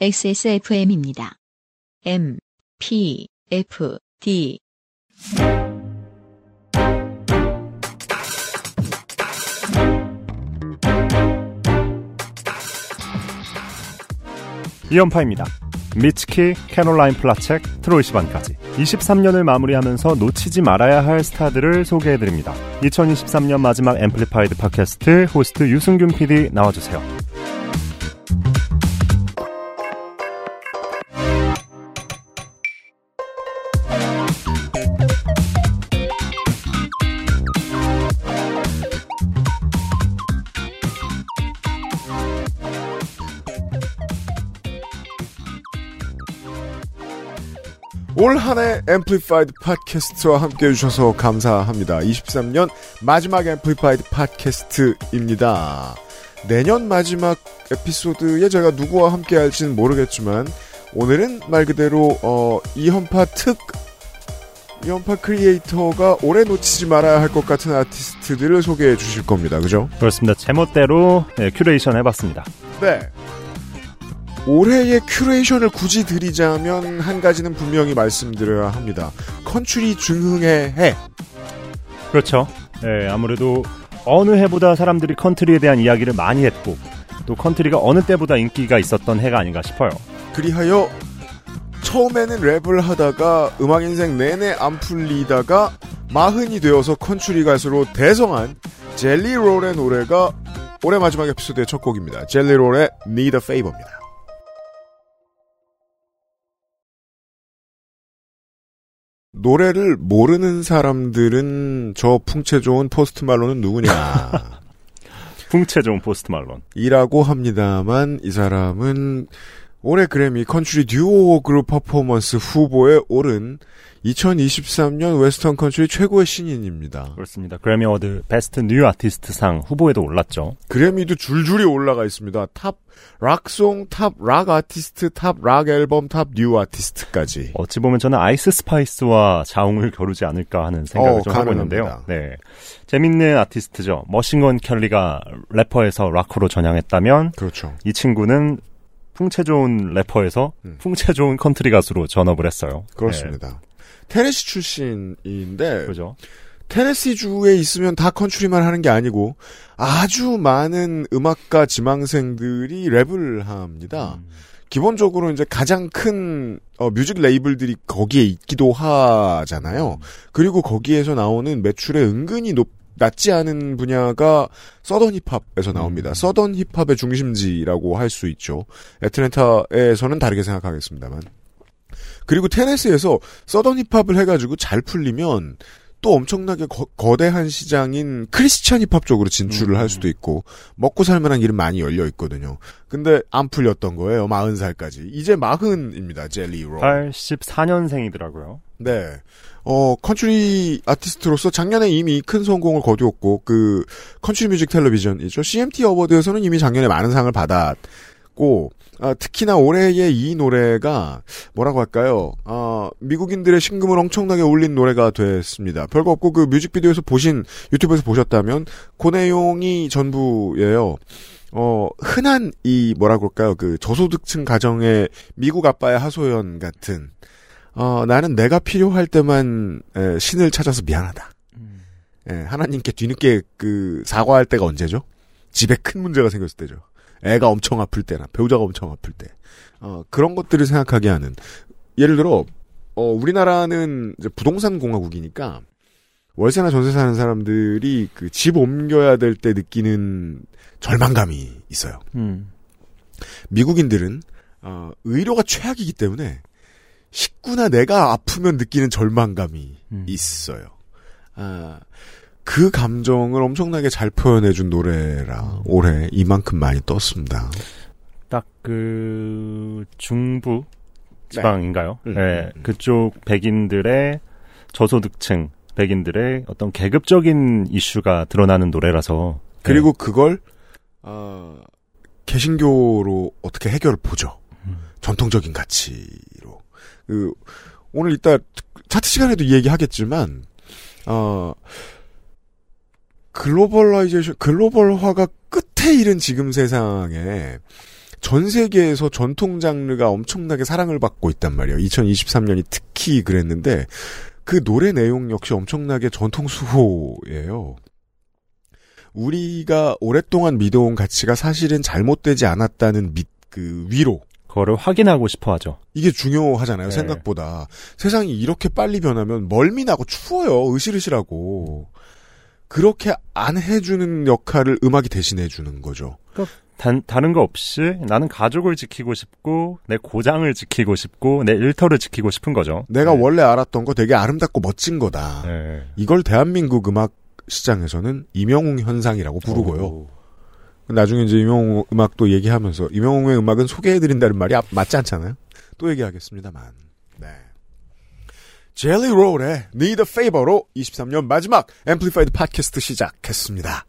XSFM입니다. M, P, F, D. 이현파입니다. 미츠키, 캐롤라인 폴라첵, 트로이 시반까지 23년을 마무리하면서 놓치지 말아야 할 스타들을 소개해드립니다. 2023년 마지막 앰플리파이드 팟캐스트 호스트 유승균 PD 나와주세요. 올 한해 앰플리파이드 팟캐스트와 함께 해주셔서 감사합니다. 23년 마지막 앰플리파이드 팟캐스트입니다. 내년 마지막 에피소드에 제가 누구와 함께 할지는 모르겠지만 오늘은 말 그대로 어, 이현파 특 이현파 크리에이터가 올해 놓치지 말아야 할 것 같은 아티스트들을 소개해 주실 겁니다. 그죠? 그렇습니다. 제멋대로 네, 큐레이션 해봤습니다. 네. 올해의 큐레이션을 굳이 드리자면 한 가지는 분명히 말씀드려야 합니다. 컨츄리 중흥의 해. 그렇죠. 네, 아무래도 어느 해보다 사람들이 컨트리에 대한 이야기를 많이 했고 또 컨트리가 어느 때보다 인기가 있었던 해가 아닌가 싶어요. 그리하여 처음에는 랩을 하다가 음악 인생 내내 안 풀리다가 마흔이 되어서 컨츄리 가수로 대성한 젤리롤의 노래가 올해 마지막 에피소드의 첫 곡입니다. 젤리롤의 Need a Favor입니다. 노래를 모르는 사람들은 저 풍채 좋은 포스트 말론은 누구냐 풍채 좋은 포스트 말론. 이라고 합니다만 이 사람은 올해 그래미 컨츄리 듀오 그룹 퍼포먼스 후보에 오른 2023년 웨스턴 컨츄리 최고의 신인입니다. 그렇습니다. 그래미 어워드 Best New Artist 상 후보에도 올랐죠. 그래미도 줄줄이 올라가 있습니다. Top Rock Song, Top Rock Artist, Top Rock Album, Top New Artist까지. 어찌 보면 저는 아이스 스파이스와 자웅을 겨루지 않을까 하는 생각을 어, 좀 하고 가능합니다. 있는데요. 네. 재밌는 아티스트죠. 머신건 켈리가 래퍼에서 락커로 전향했다면 그렇죠. 이 친구는 풍채 좋은 래퍼에서 음. 풍채 좋은 컨트리 가수로 전업을 했어요. 그렇습니다. 테네시 출신인데 네, 그죠. 테네시 주에 있으면 다 컨츄리만 하는 게 아니고 아주 많은 음악가 지망생들이 랩을 합니다. 음. 기본적으로 이제 가장 큰 어, 뮤직 레이블들이 거기에 있기도 하잖아요. 그리고 거기에서 나오는 매출의 은근히 높 낮지 않은 분야가 서던 힙합에서 나옵니다. 서던 힙합의 중심지라고 할 수 있죠. 애틀랜타에서는 다르게 생각하겠습니다만. 그리고 테네스에서 서던 힙합을 해가지고 잘 풀리면 또 엄청나게 거, 대한 시장인 크리스찬 힙합 쪽으로 진출을 할 수도 있고 먹고 살 만한 길은 많이 열려 있거든요. 근데 안 풀렸던 거예요. 40살까지. 이제 마흔입니다. 젤리 롤. 84년생이더라고요. 네. 어, 컨츄리 아티스트로서 작년에 이미 큰 성공을 거두었고, 그, Country Music Television이죠. CMT 어워드에서는 이미 작년에 많은 상을 받았고, 아, 특히나 올해의 이 노래가, 뭐라고 할까요? 아, 미국인들의 심금을 엄청나게 올린 노래가 됐습니다. 별거 없고, 그 뮤직비디오에서 보신, 유튜브에서 보셨다면, 그 내용이 전부예요. 어, 흔한 이, 뭐라고 할까요? 그, 저소득층 가정의 미국 아빠의 하소연 같은, 어, 나는 내가 필요할 때만 에, 신을 찾아서 미안하다. 예, 하나님께 뒤늦게 그 사과할 때가 언제죠? 집에 큰 문제가 생겼을 때죠. 애가 엄청 아플 때나 배우자가 엄청 아플 때. 어, 그런 것들을 생각하게 하는. 예를 들어 어, 우리나라는 이제 부동산 공화국이니까 월세나 전세 사는 사람들이 그 집 옮겨야 될 때 느끼는 절망감이 있어요. 음. 미국인들은 어, 의료가 최악이기 때문에 식구나 내가 아프면 느끼는 절망감이 음. 있어요. 아, 그 감정을 엄청나게 잘 표현해준 노래라 올해 이만큼 많이 떴습니다. 딱 그 중부 지방인가요? 음, 네, 음, 음. 그쪽 백인들의 저소득층 백인들의 어떤 계급적인 이슈가 드러나는 노래라서 그리고 그걸 어, 개신교로 어떻게 해결을 보죠. 음. 전통적인 가치로. 그 오늘 이따 차트 시간에도 이 얘기하겠지만 어 globalization 글로벌화가 끝에 이른 지금 세상에 전 세계에서 전통 장르가 엄청나게 사랑을 받고 있단 말이에요. 2023년이 특히 그랬는데 그 노래 내용 역시 엄청나게 전통 수호예요. 우리가 오랫동안 믿어온 가치가 사실은 잘못되지 않았다는 믿, 그 위로. 그거를 확인하고 싶어 하죠. 이게 중요하잖아요, 네. 생각보다. 세상이 이렇게 빨리 변하면 멀미나고 추워요, 으실으실하고. 그렇게 안 해주는 역할을 음악이 대신해주는 거죠. 단, 다른 거 없이 나는 가족을 지키고 싶고 내 고장을 지키고 싶고 내 일터를 지키고 싶은 거죠. 내가 네. 원래 알았던 거 되게 아름답고 멋진 거다. 네. 이걸 대한민국 음악 시장에서는 임영웅 현상이라고 부르고요. 오. 나중에 이제 임영웅 음악도 얘기하면서 임영웅의 음악은 소개해드린다는 말이 아- 맞지 않잖아요. 또 얘기하겠습니다만. 네. 젤리 롤의 Need a Favor로 23년 마지막 앰플리파이드 팟캐스트 시작했습니다.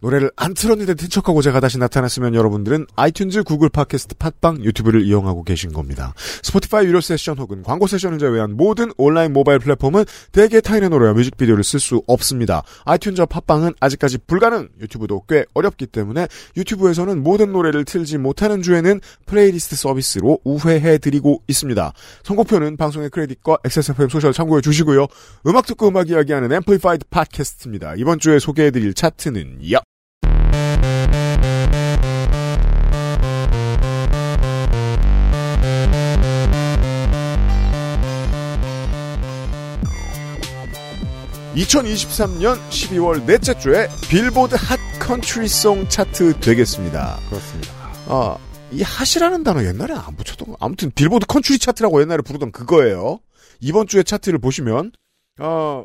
노래를 안 틀었는데 튼 척하고 제가 다시 나타났으면 여러분들은 아이튠즈, 구글 팟캐스트, 팟빵, 유튜브를 이용하고 계신 겁니다. 스포티파이 유료 세션 혹은 광고 세션을 제외한 모든 온라인 모바일 플랫폼은 대개 타인의 노래와 뮤직비디오를 쓸 수 없습니다. 아이튠즈와 팟빵은 아직까지 불가능, 유튜브도 꽤 어렵기 때문에 유튜브에서는 모든 노래를 틀지 못하는 주에는 플레이리스트 서비스로 우회해드리고 있습니다. 선곡표는 방송의 크레딧과 XSFM 소셜 참고해 주시고요. 음악 듣고 음악 이야기하는 앰플리파이드 팟캐스트입니다. 이번 주에 소개해드릴 차트는요. (2023년 12월 넷째 주에) 빌보드 Hot Country Song 차트 되겠습니다. 그렇습니다. 아, 이 Hot이라는 단어 옛날에 안 붙였던 거. 아무튼 빌보드 컨트리 차트라고 옛날에 부르던 그거예요. 이번 주에 차트를 보시면 어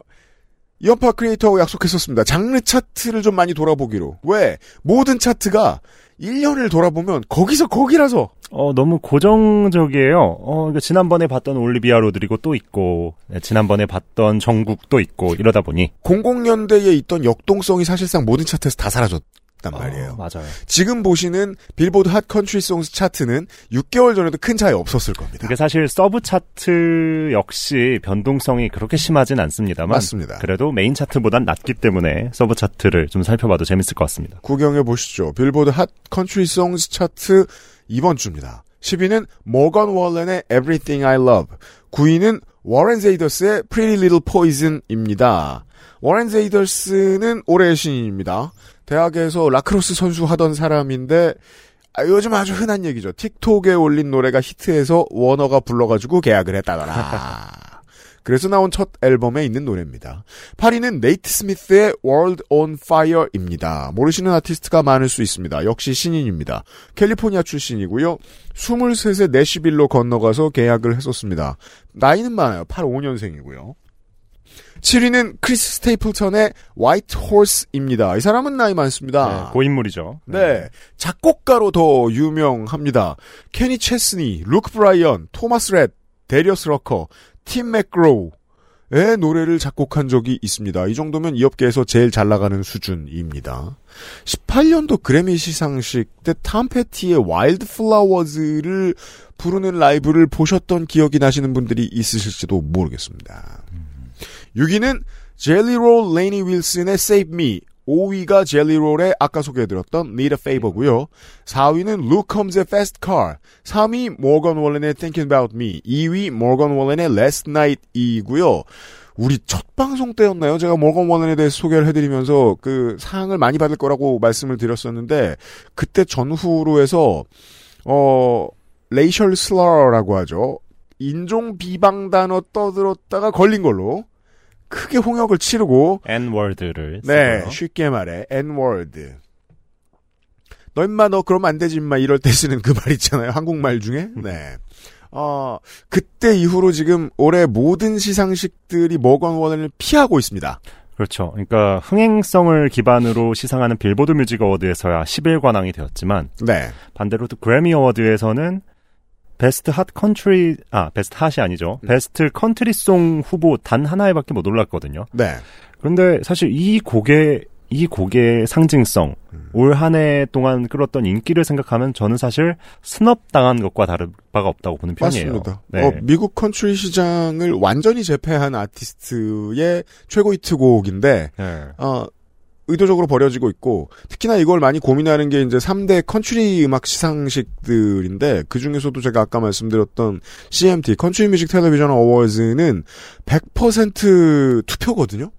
이현파 크리에이터하고 약속했었습니다. 장르 차트를 좀 많이 돌아보기로. 왜? 모든 차트가 1년을 돌아보면 거기서 거기라서 어, 너무 고정적이에요. 어, 그러니까 지난번에 봤던 올리비아 로드리고 또 있고, 네, 지난번에 봤던 정국 또 있고, 이러다 보니. 00년대에 있던 역동성이 사실상 모든 차트에서 다 사라졌 단 말이에요. 어, 맞아요. 지금 보시는 빌보드 Hot Country Songs 차트는 6개월 전에도 큰 차이 없었을 겁니다. 이게 사실 서브 차트 역시 변동성이 그렇게 심하진 않습니다만. 맞습니다. 그래도 메인 차트보단 낮기 때문에 서브 차트를 좀 살펴봐도 재밌을 것 같습니다. 구경해 보시죠. 빌보드 Hot Country Songs 차트 이번 주입니다. 10위는 모건 월렌의 Everything I Love, 9위는 워렌 자이더스의 Pretty Little Poison입니다. 워렌 자이더스는 올해의 신인입니다. 대학에서 라크로스 선수 하던 사람인데 아, 요즘 아주 흔한 얘기죠. 틱톡에 올린 노래가 히트해서 워너가 불러가지고 계약을 했다더라. 그래서 나온 첫 앨범에 있는 노래입니다. 8위는 네이트 스미스의 World on Fire입니다. 모르시는 아티스트가 많을 수 있습니다. 역시 신인입니다. 캘리포니아 출신이고요. 23세 내슈빌로 건너가서 계약을 했었습니다. 나이는 많아요. 85년생이고요. 7위는 크리스 스테이플턴의 White Horse입니다. 이 사람은 나이 많습니다. 네, 고인물이죠. 네. 작곡가로 더 유명합니다. 케니 체스니, 루크 브라이언, 토마스 렛, 데리어스 러커, 팀 맥그로우의 노래를 작곡한 적이 있습니다. 이 정도면 이 업계에서 제일 잘 나가는 수준입니다. 18년도 그래미 시상식 때 탐 페티의 Wildflowers를 부르는 라이브를 보셨던 기억이 나시는 분들이 있으실지도 모르겠습니다. 6위는 젤리롤 레이니 윌슨의 Save Me 5위가 젤리롤의 아까 소개해드렸던 Need a Favor고요. 4위는 루크 컴즈의 Fast Car 3위 모건 월렌의 Thinking About Me 2위 모건 월렌의 Last Night이고요. 우리 첫 방송 때였나요? 제가 모건 월렌에 대해서 소개를 해드리면서 그 상을 많이 받을 거라고 말씀을 드렸었는데 그때 전후로 해서 어 racial slur라고 하죠. 인종 비방 단어 떠들었다가 걸린 걸로 크게 홍역을 치르고 N word를 네 쓰고요. 쉽게 말해 N word 너 임마 너 그러면 안 되지 임마 이럴 때 쓰는 그 말 있잖아요 한국말 중에 네 어, 그때 이후로 지금 올해 모든 시상식들이 모건 월렌을 피하고 있습니다. 그렇죠. 그러니까 흥행성을 기반으로 시상하는 빌보드 뮤직 어워드에서야 11관왕이 되었지만 네. 반대로 또 그래미 어워드에서는 Best Hot Country 아 Best Hot이 아니죠. Best Country Song 후보 단 하나에밖에 못 올랐거든요. 네. 그런데 사실 이 곡의 이 곡의 상징성 올한 해 동안 끌었던 인기를 생각하면 저는 사실 snub 당한 것과 다른 바가 없다고 보는 편이에요. 맞습니다. 네. 어, 미국 컨트리 시장을 완전히 제패한 아티스트의 최고 히트곡인데 네. 어, 의도적으로 버려지고 있고 특히나 이걸 많이 고민하는 게 이제 3대 컨츄리 음악 시상식들인데 그 중에서도 제가 아까 말씀드렸던 CMT Country Music Television Awards는 100% 투표거든요.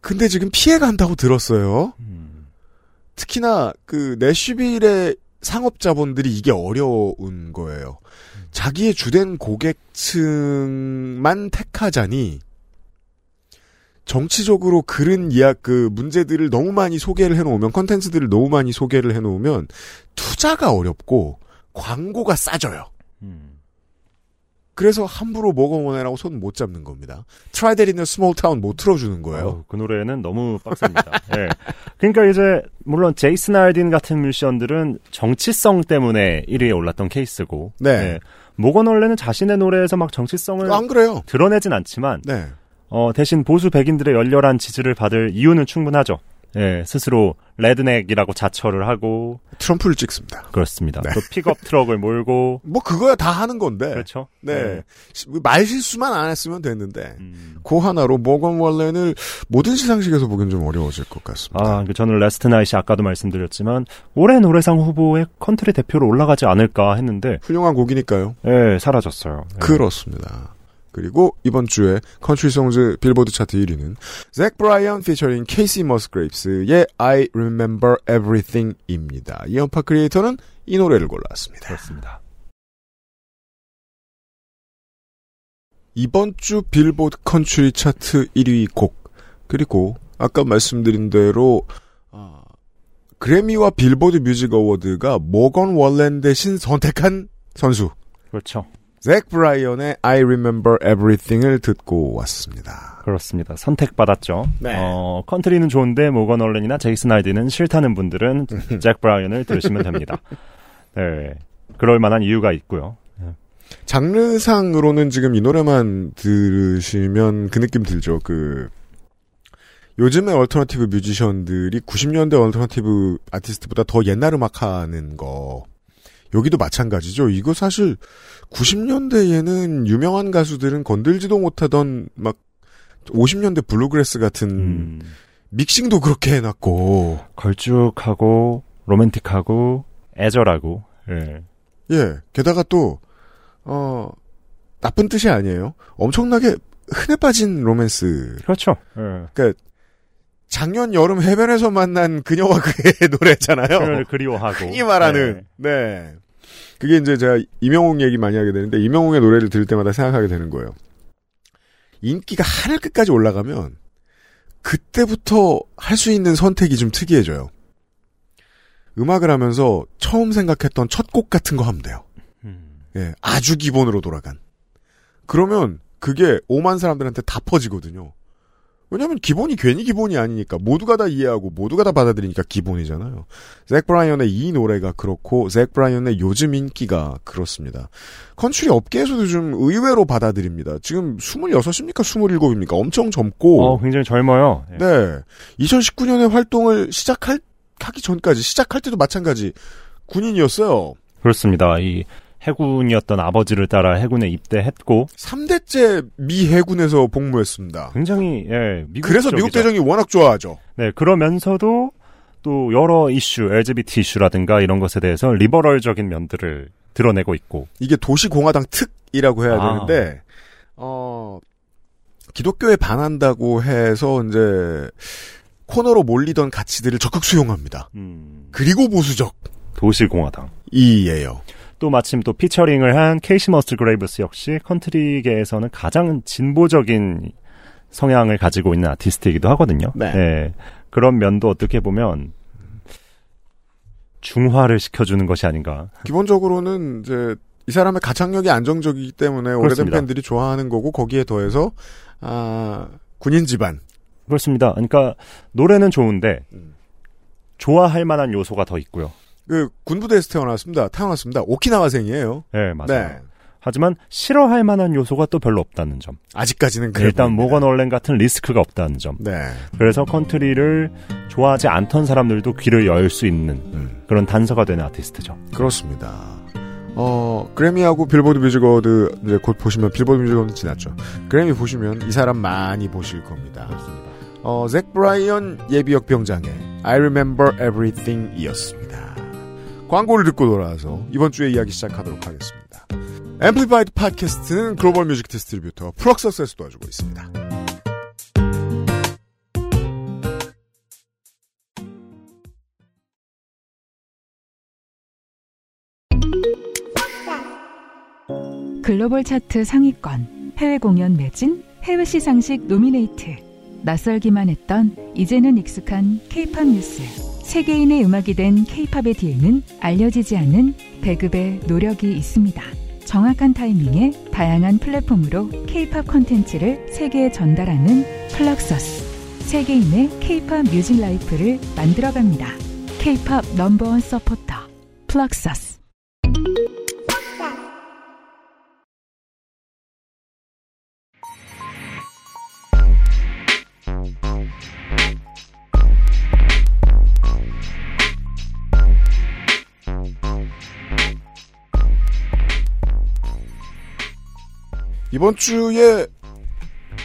근데 지금 피해 간다고 들었어요. 음. 특히나 그 내슈빌의 상업 자본들이 이게 어려운 거예요. 자기의 주된 고객층만 택하자니 정치적으로 그런 이야기 그 문제들을 너무 많이 소개를 해놓으면 컨텐츠들을 너무 많이 소개를 해놓으면 투자가 어렵고 광고가 싸져요. 음. 그래서 함부로 먹어보내라고 손 못 잡는 겁니다. A small town 못 틀어주는 거예요. 어우, 그 노래는 너무 빡셉니다. 예. 그러니까 이제 물론 제이슨 알딘 같은 뮤지션들은 정치성 때문에 1위에 올랐던 케이스고, 네. 예. 모건 월렌은 자신의 노래에서 막 정치성을 안 그래요? 드러내진 않지만 네. 어, 대신 보수 백인들의 열렬한 지지를 받을 이유는 충분하죠. 예, 스스로 redneck이라고 자처를 하고 트럼프를 찍습니다. 그렇습니다. 네. 또 픽업 트럭을 몰고 뭐 그거야 다 하는 건데. 그렇죠. 네. 시- 말 실수만 안 했으면 됐는데. 음. 그 하나로 모건 월렌을 모든 시상식에서 보기엔 좀 어려워질 것 같습니다. 아, 그 저는 Last Night이 아까도 말씀드렸지만 올해 노래상 후보에 컨트리 대표로 올라가지 않을까 했는데 훌륭한 곡이니까요. 예, 사라졌어요. 예. 그렇습니다. 그리고 이번 주에 Country Songs 빌보드 차트 1위는 잭 브라이언 피처링 케이시 머스그레이프스의 I Remember Everything입니다. 이현파 크리에이터는 이 노래를 골랐습니다. 그렇습니다. 이번 주 빌보드 컨트리 차트 1위 곡 그리고 아까 말씀드린 대로 아, 그래미와 빌보드 뮤직 어워드가 모건 월렌 대신 선택한 선수 그렇죠. 잭 브라이언의 I Remember Everything을 듣고 왔습니다. 그렇습니다. 선택받았죠. 네. 어, 컨트리는 좋은데 모건 월렌이나 제이슨 알딘은 싫다는 분들은 잭 브라이언을 들으시면 됩니다. 네. 그럴 만한 이유가 있고요. 장르상으로는 지금 이 노래만 들으시면 그 느낌 들죠. 그 요즘의 alternative 뮤지션들이 90년대 alternative 아티스트보다 더 옛날 음악 하는 거. 여기도 마찬가지죠. 이거 사실 90년대에는 유명한 가수들은 건들지도 못하던 막 50년대 bluegrass 같은 음, 믹싱도 그렇게 해놨고 걸쭉하고 로맨틱하고 애절하고 예. 예 게다가 또 어, 나쁜 뜻이 아니에요. 엄청나게 흔해 빠진 로맨스. 그렇죠. 예. 그러니까 작년 여름 해변에서 만난 그녀와 그의 노래잖아요. 그를 그리워하고 흔히 말하는 네. 그게 이제 제가 이명웅 얘기 많이 하게 되는데 이명웅의 노래를 들을 때마다 생각하게 되는 거예요. 인기가 하늘 끝까지 올라가면 그때부터 할 수 있는 선택이 좀 특이해져요. 음악을 하면서 처음 생각했던 첫 곡 같은 거 하면 돼요. 음, 예, 아주 기본으로 돌아간. 그러면 그게 5만 사람들한테 다 퍼지거든요. 왜냐면 기본이 괜히 기본이 아니니까 모두가 다 이해하고 모두가 다 받아들이니까 기본이잖아요. 잭 브라이언의 이 노래가 그렇고 잭 브라이언의 요즘 인기가 그렇습니다. 컨츄리 업계에서도 좀 의외로 받아들입니다. 지금 26입니까? 27입니까? 엄청 젊고 어, 굉장히 젊어요. 예. 네. 2019년에 활동을 시작할 하기 전까지 시작할 때도 마찬가지 군인이었어요. 그렇습니다. 이 해군이었던 아버지를 따라 해군에 입대했고 3대째 미 해군에서 복무했습니다. 굉장히 예, 미국 그래서 미국. 대정이 워낙 좋아하죠. 네, 그러면서도 또 여러 이슈, LGBT 이슈라든가 이런 것에 대해서 리버럴적인 면들을 드러내고 있고 이게 도시공화당 특이라고 해야 아. 되는데 어 기독교에 반한다고 해서 이제 코너로 몰리던 가치들을 적극 수용합니다. 음, 그리고 보수적 도시공화당. 이예요. 또 마침 또 피처링을 한 케이시 머스그레이브스 역시 컨트리계에서는 가장 진보적인 성향을 가지고 있는 아티스트이기도 하거든요. 네. 그런 면도 어떻게 보면 중화를 시켜주는 것이 아닌가. 기본적으로는 이제 이 사람의 가창력이 안정적이기 때문에 오래된 그렇습니다. 팬들이 좋아하는 거고 거기에 더해서 아 군인 집안 그렇습니다. 그러니까 노래는 좋은데 음. 좋아할 만한 요소가 더 있고요. 그 군부대에서 태어났습니다. 태어났습니다. 오키나와생이에요. 네, 맞아요. 네. 하지만 싫어할 만한 요소가 또 별로 없다는 점. 아직까지는 그래 일단. 모건 월렌 같은 리스크가 없다는 점. 네. 그래서 컨트리를 좋아하지 않던 사람들도 귀를 열 수 있는 음, 그런 단서가 되는 아티스트죠. 그렇습니다. 어, 그래미하고 빌보드 뮤직 어워드 이제 곧 보시면 빌보드 뮤직 어워드 지났죠. 그래미 보시면 이 사람 많이 보실 겁니다. 그렇습니다. 어, 잭 브라이언 예비역 병장의 I Remember Everything 이었습니다. 광고를 듣고 돌아와서 이번 주에 이야기 시작하도록 하겠습니다. 앰플리파이드 팟캐스트는 global music distributor 플럭서스에서 도와주고 있습니다. 글로벌 차트 상위권, 해외 공연 매진, 해외 시상식 노미네이트. 낯설기만 했던 이제는 익숙한 케이팝 뉴스. 세계인의 음악이 된 케이팝의 뒤에는 알려지지 않은 배급의 노력이 있습니다. 정확한 타이밍에 다양한 플랫폼으로 케이팝 콘텐츠를 세계에 전달하는 플럭서스. 세계인의 케이팝 music life를 만들어갑니다. 케이팝 넘버원 서포터 플럭서스. 이번 주에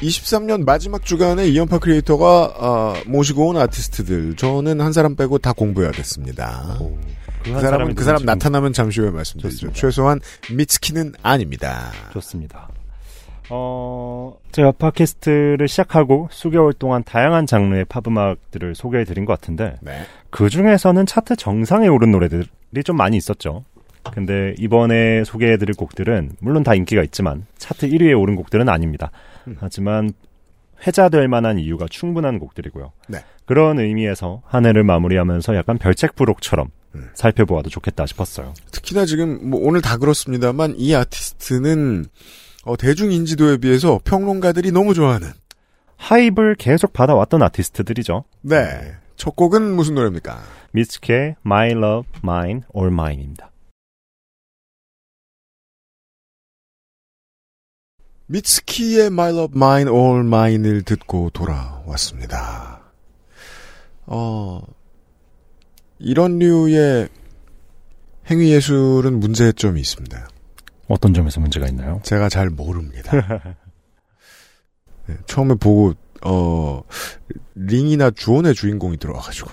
23년 마지막 주간에 이현파 크리에이터가 어, 모시고 온 아티스트들 저는 한 사람 빼고 다 공부해야 됐습니다. 그, 사람은 그 사람 나타나면 잠시 후에 말씀드리죠. 최소한 미츠키는 아닙니다. 좋습니다. 어, 제가 팟캐스트를 시작하고 수개월 동안 다양한 장르의 팝음악들을 소개해드린 것 같은데, 네. 그 중에서는 차트 정상에 오른 노래들이 좀 많이 있었죠. 근데 이번에 소개해드릴 곡들은 물론 다 인기가 있지만 차트 1위에 오른 곡들은 아닙니다. 음. 하지만 회자될 만한 이유가 충분한 곡들이고요. 네. 그런 의미에서 한 해를 마무리하면서 약간 별책 부록처럼 음. 살펴보아도 좋겠다 싶었어요. 특히나 지금 뭐 오늘 다 그렇습니다만 이 아티스트는 어, 대중 인지도에 비해서 평론가들이 너무 좋아하는. 하입을 계속 받아왔던 아티스트들이죠. 네. 첫 곡은 무슨 노래입니까? 미츠케의 My Love, Mine, All Mine입니다. 미츠키의 My Love Mine All Mine을 듣고 돌아왔습니다. 어, 이런 류의 행위 예술은 문제점이 있습니다. 어떤 점에서 문제가 있나요? 제가 잘 모릅니다. 네, 처음에 보고 어 링이나 주원의 주인공이 들어와가지고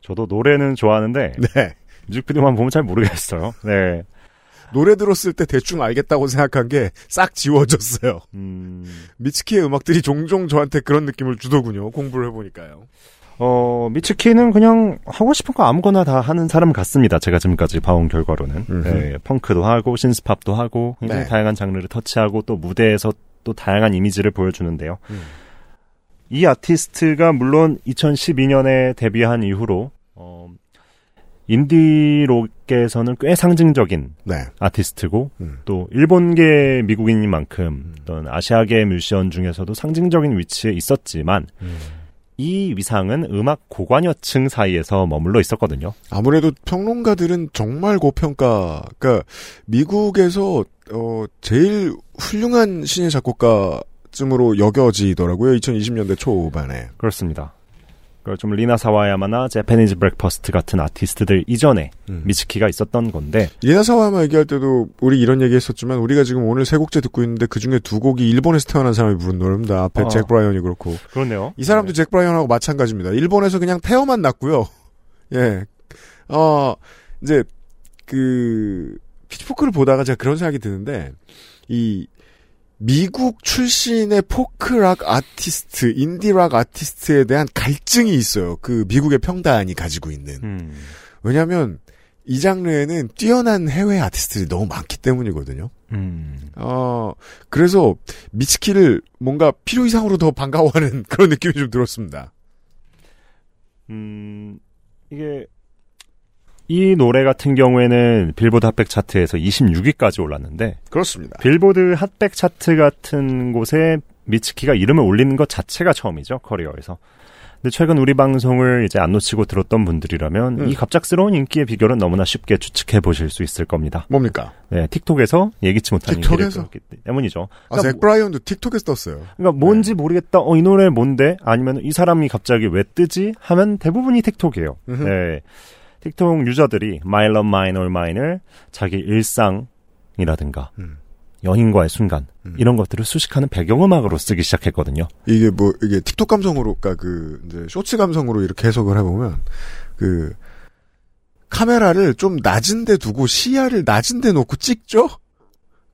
저도 노래는 좋아하는데 네 뮤직비디오만 보면 잘 모르겠어요. 네. 노래 들었을 때 대충 알겠다고 생각한 게 싹 지워졌어요. 음, 미츠키의 음악들이 종종 저한테 그런 느낌을 주더군요. 공부를 해보니까요. 어, 미츠키는 그냥 하고 싶은 거 아무거나 다 하는 사람 같습니다. 제가 지금까지 봐온 결과로는. 네, 펑크도 하고, 신스팝도 하고, 굉장히 네. 다양한 장르를 터치하고, 또 무대에서 또 다양한 이미지를 보여주는데요. 음. 이 아티스트가 물론 2012년에 데뷔한 이후로, 어, 인디록에서는 꽤 상징적인 네. 아티스트고, 음. 또 일본계 미국인인 만큼 어떤 아시아계 뮤지션 중에서도 상징적인 위치에 있었지만 이 위상은 음악 고관여층 사이에서 머물러 있었거든요. 아무래도 평론가들은 정말 고평가, 그러니까 미국에서 어 제일 훌륭한 신의 작곡가쯤으로 여겨지더라고요. 2020년대 초반에. 그렇습니다. 그좀 리나 사와야마나 재패니즈 브렉퍼스트 같은 아티스트들 이전에 음. 미츠키가 있었던 건데 리나 사와야마 얘기할 때도 우리 이런 얘기했었지만 우리가 지금 오늘 세 곡째 듣고 있는데 그 중에 두 곡이 일본에서 태어난 사람이 부른 노래입니다. 앞에 어. 잭 브라이언이 그렇고 그렇네요. 이 사람도 잭 브라이언하고 마찬가지입니다. 일본에서 그냥 태어만 났고요. 예, 어 이제 그 피치포크를 보다가 제가 그런 생각이 드는데 이 미국 출신의 포크락 아티스트, 인디락 아티스트에 대한 갈증이 있어요. 그 미국의 평단이 가지고 있는. 음, 왜냐하면 이 장르에는 뛰어난 해외 아티스트들이 너무 많기 때문이거든요. 음. 어 그래서 미츠키를 뭔가 필요 이상으로 더 반가워하는 그런 느낌이 좀 들었습니다. 음, 이게 이 노래 같은 경우에는 빌보드 핫백 차트에서 26위까지 올랐는데 그렇습니다. 빌보드 핫백 차트 같은 곳에 미츠키가 이름을 올리는 것 자체가 처음이죠 커리어에서. 근데 최근 우리 방송을 이제 안 놓치고 들었던 분들이라면 음. 이 갑작스러운 인기의 비결은 너무나 쉽게 추측해 보실 수 있을 겁니다. 뭡니까? 네, 틱톡에서 예기치 못한 인기를? 끌었기 때문이죠. 아, 그러니까, 잭 브라이언도 틱톡에서 떴어요. 그러니까 뭔지 모르겠다. 어, 이 노래 뭔데? 아니면 이 사람이 갑자기 왜 뜨지? 하면 대부분이 틱톡이에요. 음흠. 네. 틱톡 유저들이 My Love Mine All Mine을 자기 일상이라든가 음. 연인과의 순간 음. 이런 것들을 수식하는 배경음악으로 쓰기 시작했거든요. 이게 뭐 이게 틱톡 감성으로 그러니까 그 이제 쇼츠 감성으로 이렇게 해석을 해보면 그 카메라를 좀 낮은 데 두고 시야를 낮은 데 놓고 찍죠?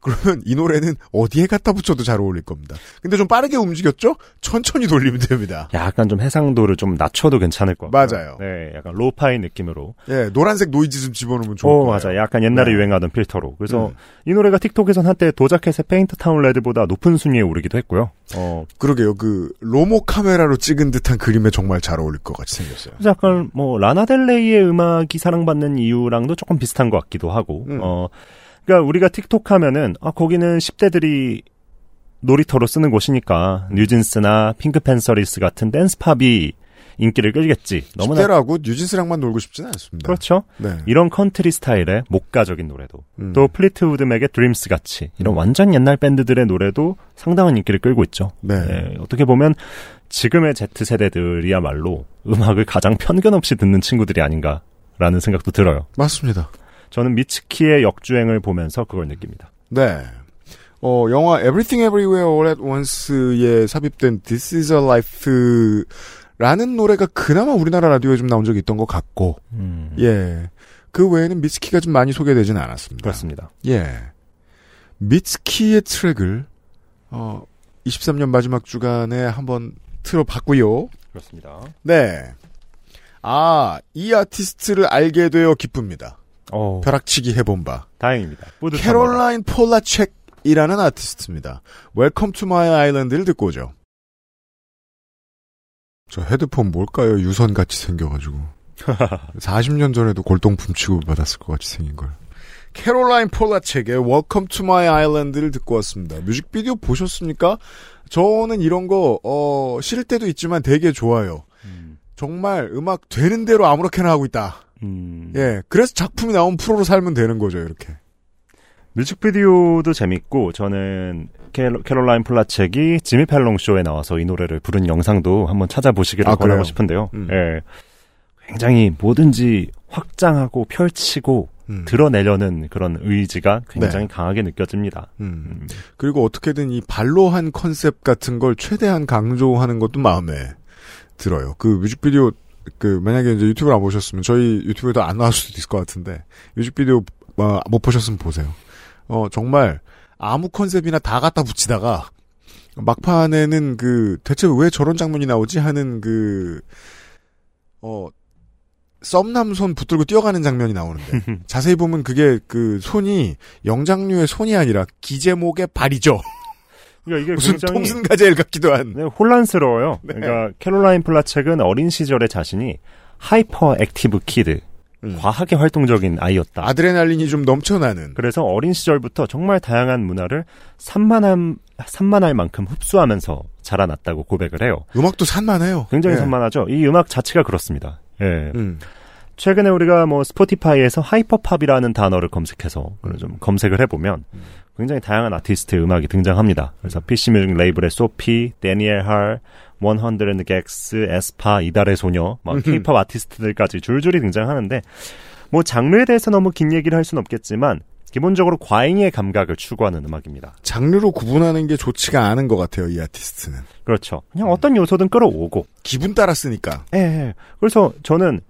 그러면 이 노래는 어디에 갖다 붙여도 잘 어울릴 겁니다. 근데 좀 빠르게 움직였죠? 천천히 돌리면 됩니다. 약간 좀 해상도를 좀 낮춰도 괜찮을 것 같아요. 맞아요. 네, 약간 로파이 느낌으로. 예, 노란색 노이즈 좀 집어넣으면 좋을 오, 거예요. 맞아. 약간 옛날에 네. 유행하던 필터로. 그래서 음. 이 노래가 틱톡에선 한때 도자캣의 Paint Town Red보다 높은 순위에 오르기도 했고요. 어, 그러게요. 그 로모 카메라로 찍은 듯한 그림에 정말 잘 어울릴 것 같이 생겼어요. 그래서 약간 뭐 라나델레이의 음악이 사랑받는 이유랑도 조금 비슷한 것 같기도 하고. 음. 어, 그러니까 우리가 틱톡 하면은 아 거기는 10대들이 놀이터로 쓰는 곳이니까 뉴진스나 핑크팬서리스 같은 댄스팝이 인기를 끌겠지. 너무나 10대라고 뉴진스랑만 놀고 싶지는 않습니다. 그렇죠. 네. 이런 컨트리 스타일의 목가적인 노래도 음. 또 플리트우드 맥의 Dreams 같이 이런 완전 옛날 밴드들의 노래도 상당한 인기를 끌고 있죠. 네. 예, 어떻게 보면 지금의 Z 세대들이야말로 음악을 가장 편견 없이 듣는 친구들이 아닌가라는 생각도 들어요. 맞습니다. 저는 미츠키의 역주행을 보면서 그걸 느낍니다. 네. 어, 영화 Everything Everywhere All at Once에 삽입된 This is a Life라는 노래가 그나마 우리나라 라디오에 좀 나온 적이 있던 것 같고, 음, 예. 그 외에는 미츠키가 좀 많이 소개되지는 않았습니다. 그렇습니다. 예. 미츠키의 트랙을, 어, 23년 마지막 주간에 한번 틀어봤고요. 그렇습니다. 네. 아, 이 아티스트를 알게 되어 기쁩니다. 어, 벼락치기 해본 바. 다행입니다. 캐롤라인 폴라첵이라는 아티스트입니다. Welcome to My Island를 듣고 오죠. 저 헤드폰 뭘까요? 유선같이 생겨가지고. 40년 전에도 골동품 취급받았을 것 같이 생긴 걸. 캐롤라인 폴라첵의 Welcome to My Island를 듣고 왔습니다. 뮤직비디오 보셨습니까? 저는 이런 거, 어, 싫을 때도 있지만 되게 좋아요. 음, 정말 음악 되는 대로 아무렇게나 하고 있다. 음. 예. 그래서 작품이 나온 프로로 살면 되는 거죠, 이렇게. 뮤직비디오도 재밌고 저는 캐로, 캐롤라인 플라첵이 지미 팰런 쇼에 나와서 이 노래를 부른 영상도 한번 찾아보시기를 아, 권하고 그래요? 싶은데요. 음. 예. 굉장히 뭐든지 확장하고 펼치고 음. 드러내려는 그런 의지가 굉장히 강하게 느껴집니다. 음. 음. 그리고 어떻게든 이 발로 한 컨셉 같은 걸 최대한 강조하는 것도 마음에 들어요. 그 뮤직비디오 그 만약에 이제 유튜브를 안 보셨으면 저희 유튜브에도 안 나올 수도 있을 것 같은데 뮤직비디오 어, 못 보셨으면 보세요. 어 정말 아무 컨셉이나 다 갖다 붙이다가 막판에는 그 대체 왜 저런 장면이 나오지 하는 그 어. 썸남 손 붙들고 뛰어가는 장면이 나오는데 자세히 보면 그게 그 손이 영장류의 손이 아니라 기제목의 발이죠. 그러니까 이게 무슨 굉장히 톰슨가젤 같기도 한. 네, 혼란스러워요. 네. 그러니까 캐롤라인 플라첵은 어린 시절의 자신이 hyperactive kid, 음. 과하게 활동적인 아이였다. 아드레날린이 좀 넘쳐나는. 그래서 어린 시절부터 정말 다양한 문화를 산만한 산만할 만큼 흡수하면서 자라났다고 고백을 해요. 음악도 산만해요. 굉장히 예. 산만하죠. 이 음악 자체가 그렇습니다. 예. 음. 최근에 우리가 뭐 스포티파이에서 hyperpop이라는 단어를 검색해서 좀 검색을 해보면 굉장히 다양한 아티스트의 음악이 등장합니다. 그래서 PC뮤직 레이블의 소피, 대니 엘 할, 100 gecs, 에스파, 이달의 소녀, 막 케이팝 아티스트들까지 줄줄이 등장하는데 뭐 장르에 대해서 너무 긴 얘기를 할 수는 없겠지만 기본적으로 과잉의 감각을 추구하는 음악입니다. 장르로 구분하는 게 좋지가 않은 것 같아요, 이 아티스트는. 그렇죠. 그냥 어떤 요소든 끌어오고 기분 따라 쓰니까. 예, 예. 그래서 저는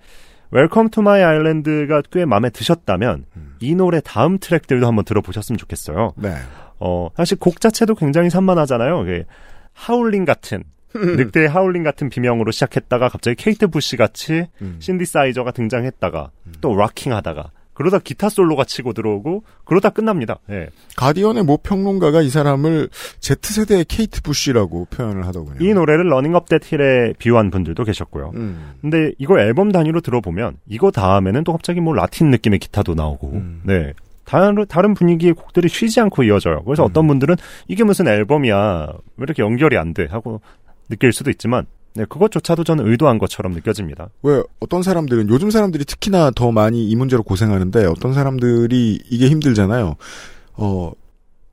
Welcome to My Island가 꽤 마음에 드셨다면 음. 이 노래 다음 트랙들도 한번 들어보셨으면 좋겠어요. 네. 어, 사실 곡 자체도 굉장히 산만하잖아요. 이게 하울링 같은 늑대의 하울링 같은 비명으로 시작했다가 갑자기 케이트 부시 같이 음. 신디사이저가 등장했다가 또 rocking하다가 그러다 기타 솔로가 치고 들어오고 그러다 끝납니다. 예. 가디언의 모 평론가가 이 사람을 Z세대의 케이트 부시라고 표현을 하더군요. 이 노래를 Running Up That Hill에 비유한 분들도 계셨고요. 음. 근데 이걸 앨범 단위로 들어보면 이거 다음에는 또 갑자기 뭐 라틴 느낌의 기타도 나오고 음. 네 다른 다른 분위기의 곡들이 쉬지 않고 이어져요. 그래서 음. 어떤 분들은 이게 무슨 앨범이야 왜 이렇게 연결이 안 돼 하고 느낄 수도 있지만 네 그것조차도 저는 의도한 것처럼 느껴집니다. 왜 어떤 사람들은 요즘 사람들이 특히나 더 많이 이 문제로 고생하는데 어떤 사람들이 이게 힘들잖아요. 어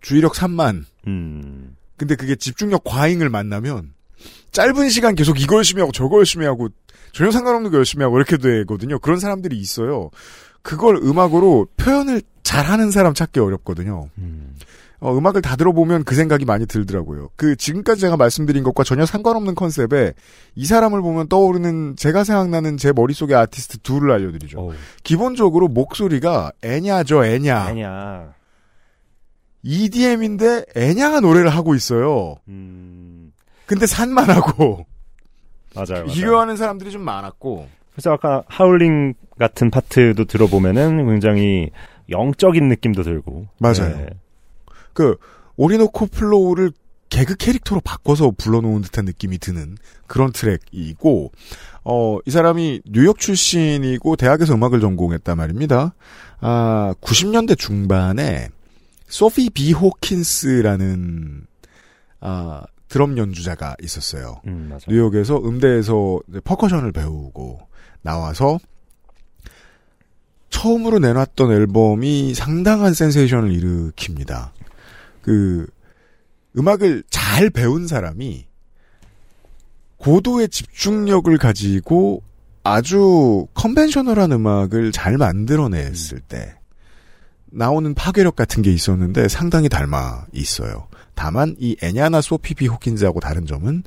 주의력 산만. 음 근데 그게 집중력 과잉을 만나면 짧은 시간 계속 이거 열심히 하고 저거 열심히 하고 전혀 상관없는 거 열심히 하고 이렇게 되거든요. 그런 사람들이 있어요. 그걸 음악으로 표현을 잘하는 사람 찾기 어렵거든요. 음. 어, 음악을 다 들어보면 그 생각이 많이 들더라고요. 그 지금까지 제가 말씀드린 것과 전혀 상관없는 컨셉에 이 사람을 보면 떠오르는 제가 생각나는 제 머릿속의 아티스트 둘을 알려드리죠. 어우, 기본적으로 목소리가 애냐죠, 애냐. 아니야. EDM인데 애냐가 노래를 하고 있어요. 음, 근데 산만 하고 맞아요. 맞아요. 비교하는 사람들이 좀 많았고 그래서 아까 하울링 같은 파트도 들어보면은 굉장히 영적인 느낌도 들고. 맞아요. 네. 그 Orinoco Flow를 개그 캐릭터로 바꿔서 불러놓은 듯한 느낌이 드는 그런 트랙이고 어, 이 사람이 뉴욕 출신이고 대학에서 음악을 전공했단 말입니다. 아, 90년대 중반에 소피 비 호킨스라는 아, 드럼 연주자가 있었어요. 음. 뉴욕에서 음대에서 퍼커션을 배우고 나와서 처음으로 내놨던 앨범이 상당한 센세이션을 일으킵니다. 그 음악을 잘 배운 사람이 고도의 집중력을 가지고 아주 컨벤셔널한 음악을 잘 만들어냈을 때 나오는 파괴력 같은 게 있었는데 상당히 닮아 있어요. 다만 이 애냐나 소피비 호킨즈하고 다른 점은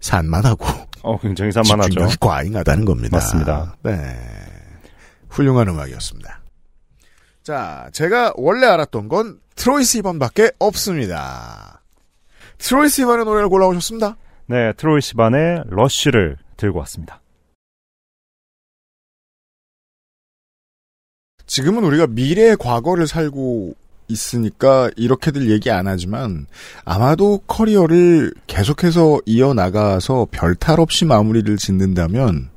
산만하고 어, 굉장히 산만하죠. 집중력이 과잉하다는 겁니다. 맞습니다. 네. 훌륭한 음악이었습니다. 자, 제가 원래 알았던 건 트로이 시번밖에 없습니다. 트로이 시번의 노래를 골라오셨습니다. 네, 트로이 시반의 러쉬를 들고 왔습니다. 지금은 우리가 미래의 과거를 살고 있으니까 이렇게들 얘기 안 하지만 아마도 커리어를 계속해서 이어나가서 별탈 없이 마무리를 짓는다면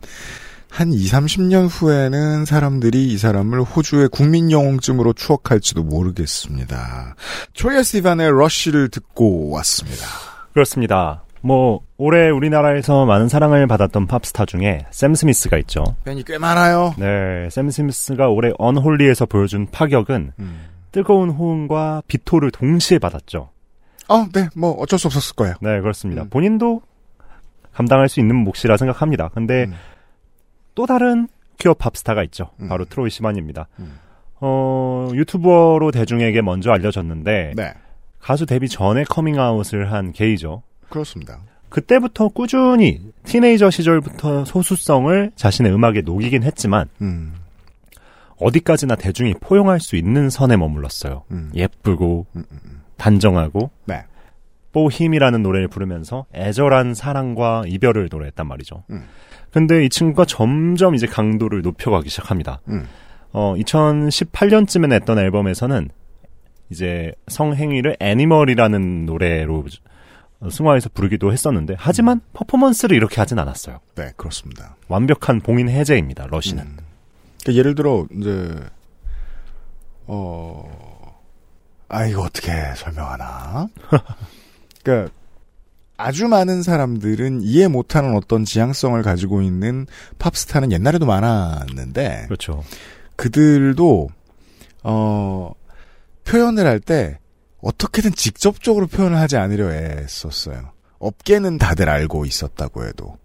한 2, 30년 후에는 사람들이 이 사람을 호주의 국민 영웅쯤으로 추억할지도 모르겠습니다. 트로이 시반의 Rush를 듣고 왔습니다. 그렇습니다. 뭐 올해 우리나라에서 많은 사랑을 받았던 팝스타 중에 샘 스미스가 있죠. 팬이 꽤 많아요. 네, 샘 스미스가 올해 Unholy에서 보여준 파격은 음. 뜨거운 호응과 비토를 동시에 받았죠. 어, 네, 뭐 어쩔 수 없었을 거예요. 네, 그렇습니다. 음. 본인도 감당할 수 있는 몫이라 생각합니다. 근데 음. 또 다른 퀴어 팝스타가 있죠. 음. 바로 트로이 시반입니다. 음. 어, 유튜버로 대중에게 먼저 알려졌는데 네, 가수 데뷔 전에 커밍아웃을 한 게이죠. 그렇습니다. 그때부터 꾸준히 teenager 시절부터 소수성을 자신의 음악에 녹이긴 했지만 음, 어디까지나 대중이 포용할 수 있는 선에 머물렀어요. 음. 예쁘고 음, 음, 음. 단정하고 네, 뽀힘이라는 노래를 부르면서 애절한 사랑과 이별을 노래했단 말이죠. 음. 근데 이 친구가 점점 이제 강도를 높여가기 시작합니다. 음, 어, 2018년쯤에 냈던 앨범에서는 이제 성행위를 애니멀이라는 노래로 승화해서 부르기도 했었는데 하지만 퍼포먼스를 이렇게 하진 않았어요. 네, 그렇습니다. 완벽한 봉인 해제입니다. 러시는. 음. 그러니까 예를 들어 이제 어, 아 이거 어떻게 설명하나? 그러니까 아주 많은 사람들은 이해 못하는 어떤 지향성을 가지고 있는 팝스타는 옛날에도 많았는데 그렇죠. 그들도 어 표현을 할 때 어떻게든 직접적으로 표현을 하지 않으려 애썼어요. 업계는 다들 알고 있었다고 해도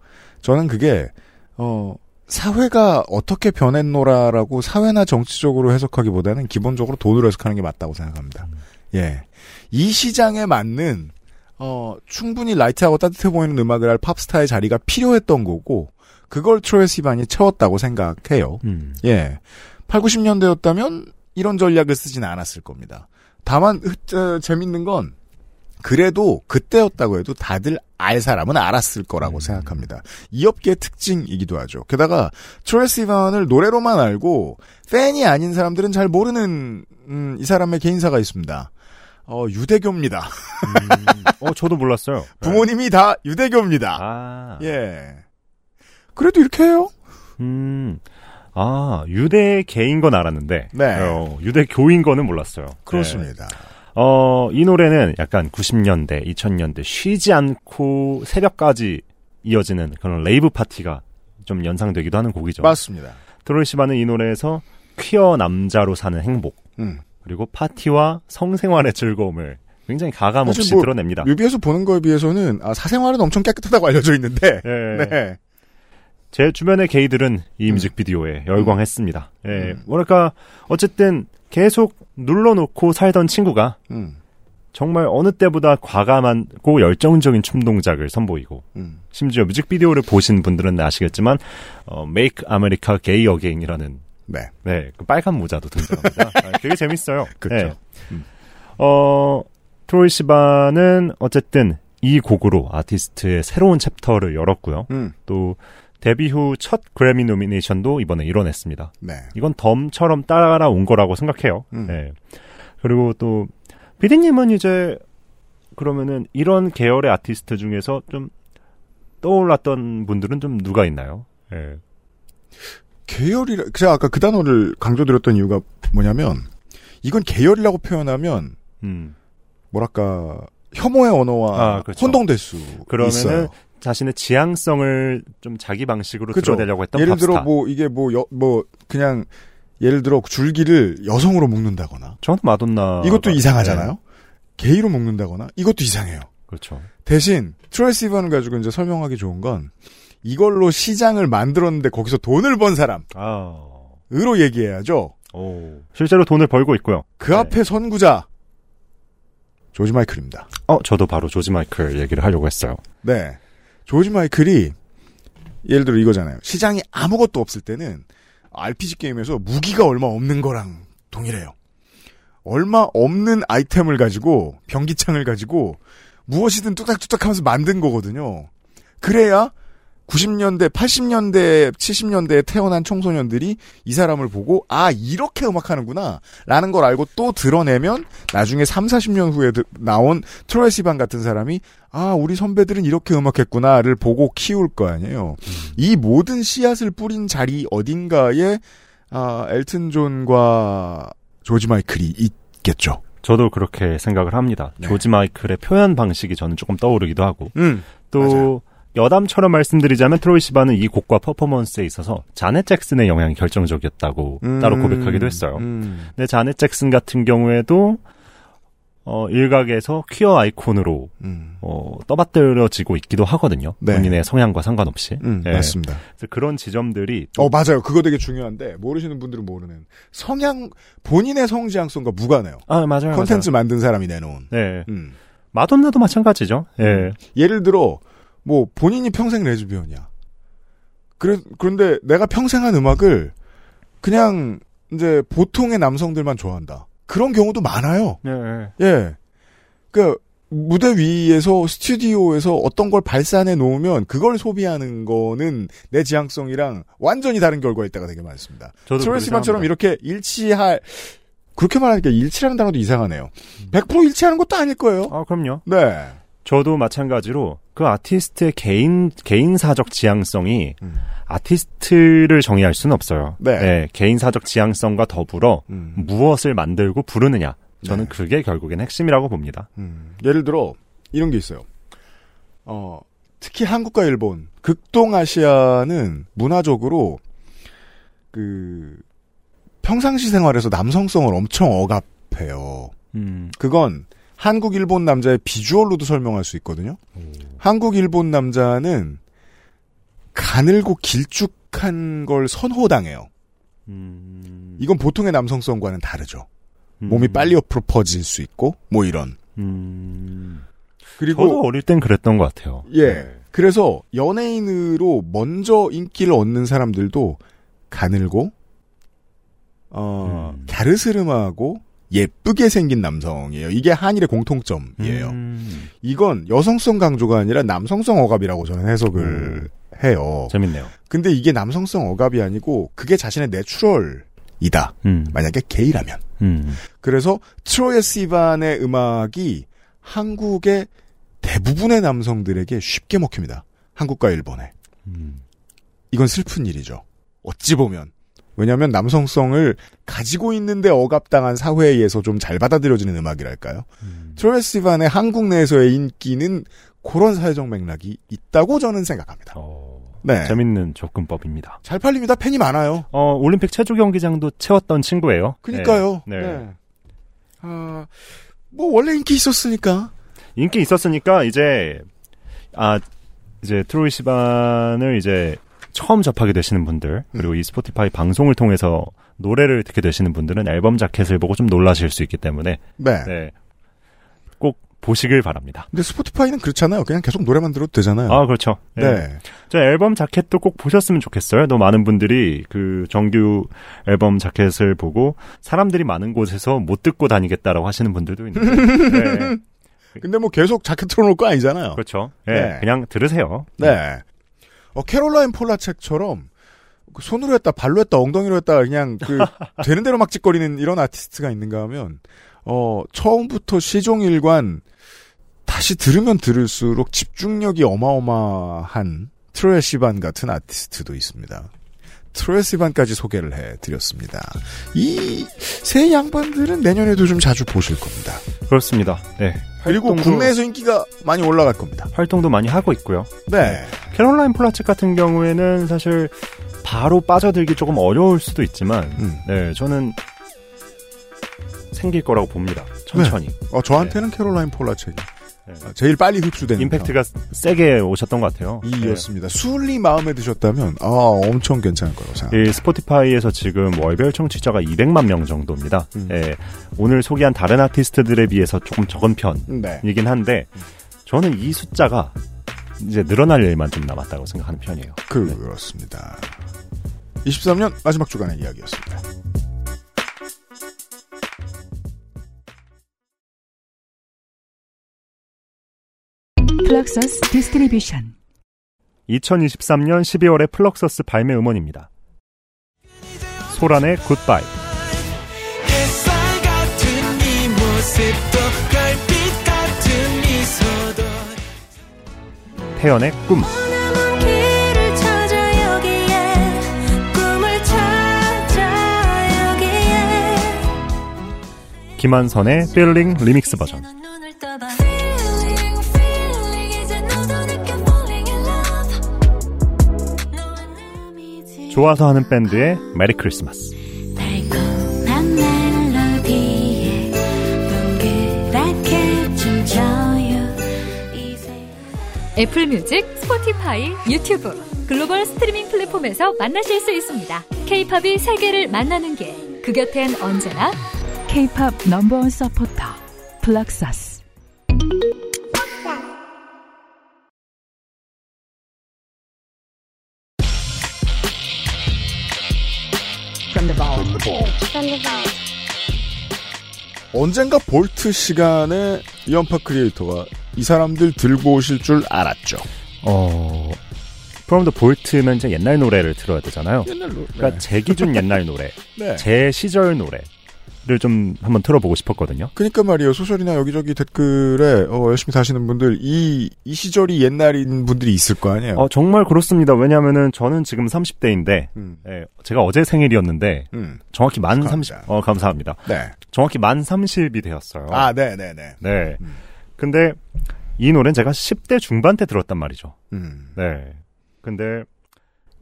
저는 그게 어 사회가 어떻게 변했노라라고 사회나 정치적으로 해석하기보다는 기본적으로 돈으로 해석하는 게 맞다고 생각합니다. 예. 이 시장에 맞는 어 충분히 라이트하고 따뜻해 보이는 음악을 할 팝스타의 자리가 필요했던 거고 그걸 트로이 시반이 채웠다고 생각해요. 음. 예. 8, 90년대였다면 이런 전략을 쓰진 않았을 겁니다. 다만 으, 어, 재밌는 건 그래도 그때였다고 해도 다들 알 사람은 알았을 거라고 생각합니다. 이 업계의 특징이기도 하죠. 게다가 트레스 이반을 노래로만 알고 팬이 아닌 사람들은 잘 모르는 음, 이 사람의 개인사가 있습니다. 어, 유대교입니다. 음. 어, 저도 몰랐어요. 부모님이 다 유대교입니다. 아. 예. 그래도 이렇게 해요? 음. 아, 유대 개인 건 알았는데. 네. 어, 유대 교인 거는 몰랐어요. 그렇습니다. 네. 어, 이 노래는 약간 90년대, 2000년대 쉬지 않고 새벽까지 이어지는 그런 레이브 파티가 좀 연상되기도 하는 곡이죠. 맞습니다. 트로이 시반은 이 노래에서 퀴어 남자로 사는 행복, 음. 그리고 파티와 성생활의 즐거움을 굉장히 가감 없이 뭐 드러냅니다. 뮤비에서 보는 거에 비해서는 아, 사생활은 엄청 깨끗하다고 알려져 있는데 예. 네. 제 주변의 게이들은 이 뮤직비디오에 열광했습니다. 예, 음. 뭐랄까, 어쨌든 계속 눌러놓고 살던 친구가 음. 정말 어느 때보다 과감하고 열정적인 춤 동작을 선보이고 음. 심지어 뮤직비디오를 보신 분들은 아시겠지만 어, Make America Gay Again이라는 네. 네, 그 빨간 모자도 등장합니다. 아, 되게 재밌어요. 그렇죠. 네. 어, 트로이 시바는 어쨌든 이 곡으로 아티스트의 새로운 챕터를 열었고요. 음. 또 데뷔 후 첫 그래미 노미네이션도 이번에 이뤄냈습니다. 네. 이건 덤처럼 따라온 거라고 생각해요. 음. 네. 그리고 또 비디님은 이제 그러면은 이런 계열의 아티스트 중에서 좀 떠올랐던 분들은 좀 누가 있나요? 예. 계열이라 제가 아까 그 단어를 강조드렸던 이유가 뭐냐면 이건 계열이라고 표현하면 음. 뭐랄까 혐오의 언어와 아, 그렇죠. 혼동될 수 그러면은 있어요. 자신의 지향성을 좀 자기 방식으로 그죠. 드러내려고 했던 예를 팝스타. 들어 뭐 이게 뭐뭐 그냥 예를 들어 줄기를 여성으로 묶는다거나 저는 마돈나 이것도 네. 이상하잖아요. 게이로 묶는다거나 이것도 이상해요. 그렇죠. 대신 트로이 시번을 가지고 이제 설명하기 좋은 건 이걸로 시장을 만들었는데 거기서 돈을 번 사람 으로 아. 얘기해야죠. 오. 실제로 돈을 벌고 있고요. 그 네. 앞에 선구자 조지 마이클입니다. 어, 저도 바로 조지 마이클 얘기를 하려고 했어요. 네. 조지 마이클이 예를 들어 이거잖아요. 시장이 아무것도 없을 때는 RPG 게임에서 무기가 얼마 없는 거랑 동일해요. 얼마 없는 아이템을 가지고 병기창을 가지고 무엇이든 뚝딱뚝딱 하면서 만든 거거든요. 그래야 90년대, 80년대, 70년대에 태어난 청소년들이 이 사람을 보고 아 이렇게 음악하는구나 라는 걸 알고 또 드러내면 나중에 3, 40년 후에 드- 나온 트로이 시반 같은 사람이 아 우리 선배들은 이렇게 음악했구나를 보고 키울 거 아니에요. 이 모든 씨앗을 뿌린 자리 어딘가에 아, 엘튼 존과 조지 마이클이 있겠죠. 저도 그렇게 생각을 합니다. 네. 조지 마이클의 표현 방식이 저는 조금 떠오르기도 하고 음. 또 맞아요. 말씀드리자면 트로이 시바는 이 곡과 퍼포먼스에 있어서 자넷 잭슨의 영향이 결정적이었다고 따로 고백하기도 했어요. 음. 근데 자넷 잭슨 같은 경우에도 어, 일각에서 퀴어 아이콘으로 음. 어, 떠받들어지고 있기도 하거든요. 네. 본인의 성향과 상관없이. 음, 예. 맞습니다. 그래서 그런 지점들이 어, 맞아요. 그거 되게 중요한데, 모르시는 분들은 모르는. 성향, 본인의 성지향성과 무관해요. 아 맞아요. 콘텐츠 만든 사람이 내놓은. 맞아요. 네. 음. 마돈나도 마찬가지죠. 예. 예를 들어, 뭐, 본인이 평생 레즈비언이야. 그래, 그런데 내가 평생 한 음악을 그냥, 이제, 보통의 남성들만 좋아한다. 그런 경우도 많아요. 예. 예. 예. 그, 무대 위에서 스튜디오에서 어떤 걸 발산해 놓으면 그걸 소비하는 거는 내 지향성이랑 완전히 다른 결과가 있다가 되게 많습니다. 트로이스만처럼 이렇게 일치할 그렇게 말하니까 일치라는 단어도 이상하네요. 100% 일치하는 것도 아닐 거예요. 아 그럼요. 네. 저도 마찬가지로 그 아티스트의 개인 개인사적 지향성이 음. 아티스트를 정의할 수는 없어요. 네. 개인사적 지향성과 더불어 음. 무엇을 만들고 부르느냐. 저는 네. 그게 결국엔 핵심이라고 봅니다. 음. 예를 들어 이런 게 있어요. 어, 특히 한국과 일본, 극동아시아는 문화적으로 그 평상시 생활에서 남성성을 엄청 억압해요. 음. 그건 한국 일본 남자의 비주얼로도 설명할 수 있거든요. 한국 일본 남자는 가늘고 길쭉한 걸 선호당해요. 음. 이건 보통의 남성성과는 다르죠. 음. 몸이 빨리 옆으로 퍼질 수 있고 뭐 이런. 음. 그리고 저도 어릴 땐 그랬던 것 같아요. 예. 그래서 연예인으로 먼저 인기를 얻는 사람들도 가늘고 어 음. 갸르스름하고 예쁘게 생긴 남성이에요. 이게 한일의 공통점이에요. 음. 이건 여성성 강조가 아니라 남성성 억압이라고 저는 해석을 음. 해요. 재밌네요. 근데 이게 남성성 억압이 아니고 그게 자신의 내추럴이다. 음. 만약에 게이라면. 음. 그래서 트로이의 시반의 음악이 한국의 대부분의 남성들에게 쉽게 먹힙니다. 한국과 일본에. 음. 이건 슬픈 일이죠. 어찌 보면. 왜냐하면 남성성을 가지고 있는데 억압당한 사회에 의해서 좀 잘 받아들여지는 음악이랄까요. 음. 트로이 시반의 한국 내에서의 인기는 그런 사회적 맥락이 있다고 저는 생각합니다. 어, 네. 재밌는 접근법입니다. 잘 팔립니다. 팬이 많아요. 어, 올림픽 체조 경기장도 채웠던 친구예요. 그니까요. 네. 네. 아, 뭐 원래 인기 있었으니까. 인기 있었으니까 이제 아 이제 트로이 시반을 이제 처음 접하게 되시는 분들 그리고 이 스포티파이 방송을 통해서 노래를 듣게 되시는 분들은 앨범 자켓을 보고 좀 놀라실 수 있기 때문에 네. 네. 꼭 보시길 바랍니다. 근데 스포티파이는 그렇잖아요. 그냥 계속 노래만 들어도 되잖아요. 아, 그렇죠. 예. 네. 저 앨범 자켓도 꼭 보셨으면 좋겠어요. 너무 많은 분들이 그 정규 앨범 자켓을 보고 사람들이 많은 곳에서 못 듣고 다니겠다라고 하시는 분들도 있는데. 네. 근데 뭐 계속 자켓 틀어놓을 거 아니잖아요. 그렇죠. 예, 네. 그냥 들으세요. 네. 어, 캐롤라인 폴라책처럼 그 손으로 했다, 발로 했다, 엉덩이로 했다, 그냥 그, 되는 대로 막 찍거리는 이런 아티스트가 있는가 하면, 어, 처음부터 시종일관, 다시 들으면 들을수록 집중력이 어마어마한 트로에 시반 같은 아티스트도 있습니다. 트로에 시반까지 소개를 해드렸습니다. 이 세 양반들은 내년에도 좀 자주 보실 겁니다. 그렇습니다. 네. 그리고 국내에서 인기가 많이 올라갈 겁니다. 활동도 많이 하고 있고요. 네. 캐롤라인 폴라책 같은 경우에는 사실 바로 빠져들기 조금 어려울 수도 있지만, 음. 네, 저는 생길 거라고 봅니다. 천천히. 어, 저한테는 캐롤라인 폴라책이 네. 어, 제일 빨리 흡수되는 임팩트가 세게 오셨던 것 같아요. 이였습니다. 술리 마음에 드셨다면 아 엄청 괜찮을 거라고 생각. 이 스포티파이에서 지금 월별 청취자가 200만 명 정도입니다. 음. 예, 오늘 소개한 다른 아티스트들에 비해서 조금 적은 네. 편이긴 한데 저는 이 숫자가 이제 늘어날 일만 좀 남았다고 생각하는 편이에요. 그렇습니다. 23년 마지막 주간의 이야기였습니다. 플럭서스 Distribution. 2023년 12월의 플럭서스 발매 음원입니다. 소란의 굿바이, 태연의 꿈, 김한선의 필링 리믹스 버전, 좋아서 하는 밴드의 메리 크리스마스. 애플 뮤직, 스포티파이, 유튜브, 글로벌 스트리밍 플랫폼에서 만나실 수 있습니다. 케이팝이 세계를 만나는 길. 그 곁엔 언제나 K-팝 넘버원 서포터 플럭서스 언젠가 볼트 시간에 이연파 크리에이터가 이 사람들 들고 오실 줄 알았죠. 어, 프롬 더 볼트면 이제 옛날 노래를 들어야 되잖아요. 옛날로. 그러니까 제 기준 옛날 노래, 네. 제 시절 노래 를좀 한번 틀어보고 싶었거든요. 그러니까 말이에요. 소셜이나 여기저기 댓글에 어, 열심히 사시는 분들 이, 이 시절이 옛날인 분들이 있을 거 아니에요. 어, 정말 그렇습니다. 왜냐면은 저는 지금 30대인데, 음. 예, 제가 어제 생일이었는데, 음. 정확히 만 축하합니다. 30, 어, 감사합니다. 네. 정확히 만 30이 되었어요. 아, 네, 네, 네. 네. 음. 근데 이 노래는 제가 10대 중반 때 들었단 말이죠. 음. 네. 근데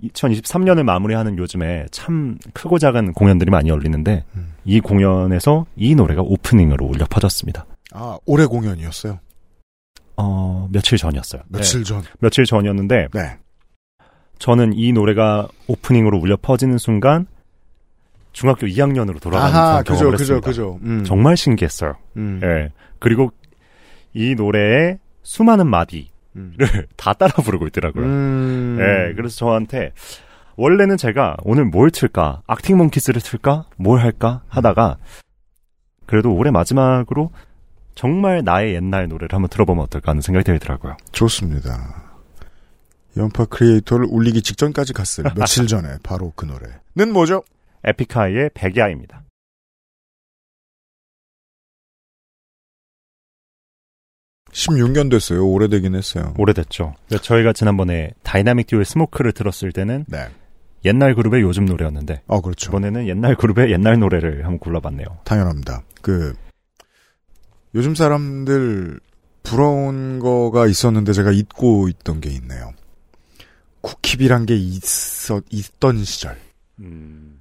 2023년을 마무리하는 요즘에 참 크고 작은 공연들이 많이 열리는데 음. 이 공연에서 이 노래가 오프닝으로 울려 퍼졌습니다. 아, 올해 공연이었어요. 어, 며칠 전이었어요. 며칠 네. 전. 며칠 전이었는데 네. 저는 이 노래가 오프닝으로 울려 퍼지는 순간 중학교 2학년으로 돌아가는 아하, 경험을 그죠, 그죠, 했습니다. 그죠. 음. 정말 신기했어요. 음. 예. 그리고 이 노래의 수많은 마디 를 음. 다 따라 부르고 있더라고요. 음. 예, 그래서 저한테 원래는 제가 오늘 뭘 틀까? 악팅 몽키스를 틀까? 뭘 할까? 하다가 그래도 올해 마지막으로 정말 나의 옛날 노래를 한번 들어보면 어떨까 하는 생각이 들더라고요. 좋습니다. 연파 크리에이터를 울리기 직전까지 갔어요. 며칠 전에 바로 그 노래는 뭐죠? 에픽하이의 백야입니다. 16년 됐어요. 오래되긴 했어요. 오래됐죠. 저희가 지난번에 다이나믹 듀오의 Smoke를 들었을 때는 네. 옛날 그룹의 요즘 노래였는데 어, 그렇죠. 이번에는 옛날 그룹의 옛날 노래를 한번 골라봤네요. 당연합니다. 그 요즘 사람들 부러운 거가 있었는데 제가 잊고 있던 게 있네요. 국힙이란 게 있었 있던 시절. 음,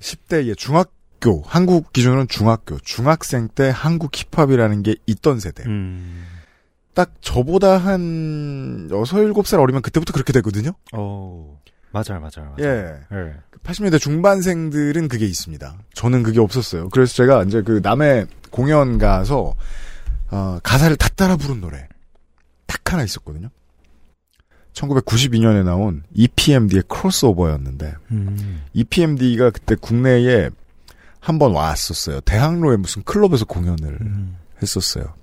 10대의 중학교, 한국 기준으로는 중학교, 중학생 때 한국 힙합이라는 게 있던 세대. 음, 딱 저보다 한 6, 7살 어리면 그때부터 그렇게 되거든요? 어, 맞아요, 맞아요, 맞아요. 예. 예. 80년대 중반생들은 그게 있습니다. 저는 그게 없었어요. 그래서 제가 이제 그 남의 공연 가서 어, 가사를 다 따라 부른 노래 딱 하나 있었거든요. 1992년에 나온 EPMD의 크로스오버였는데 음. EPMD가 그때 국내에 한 번 왔었어요. 대학로의 무슨 클럽에서 공연을 음. 했었어요.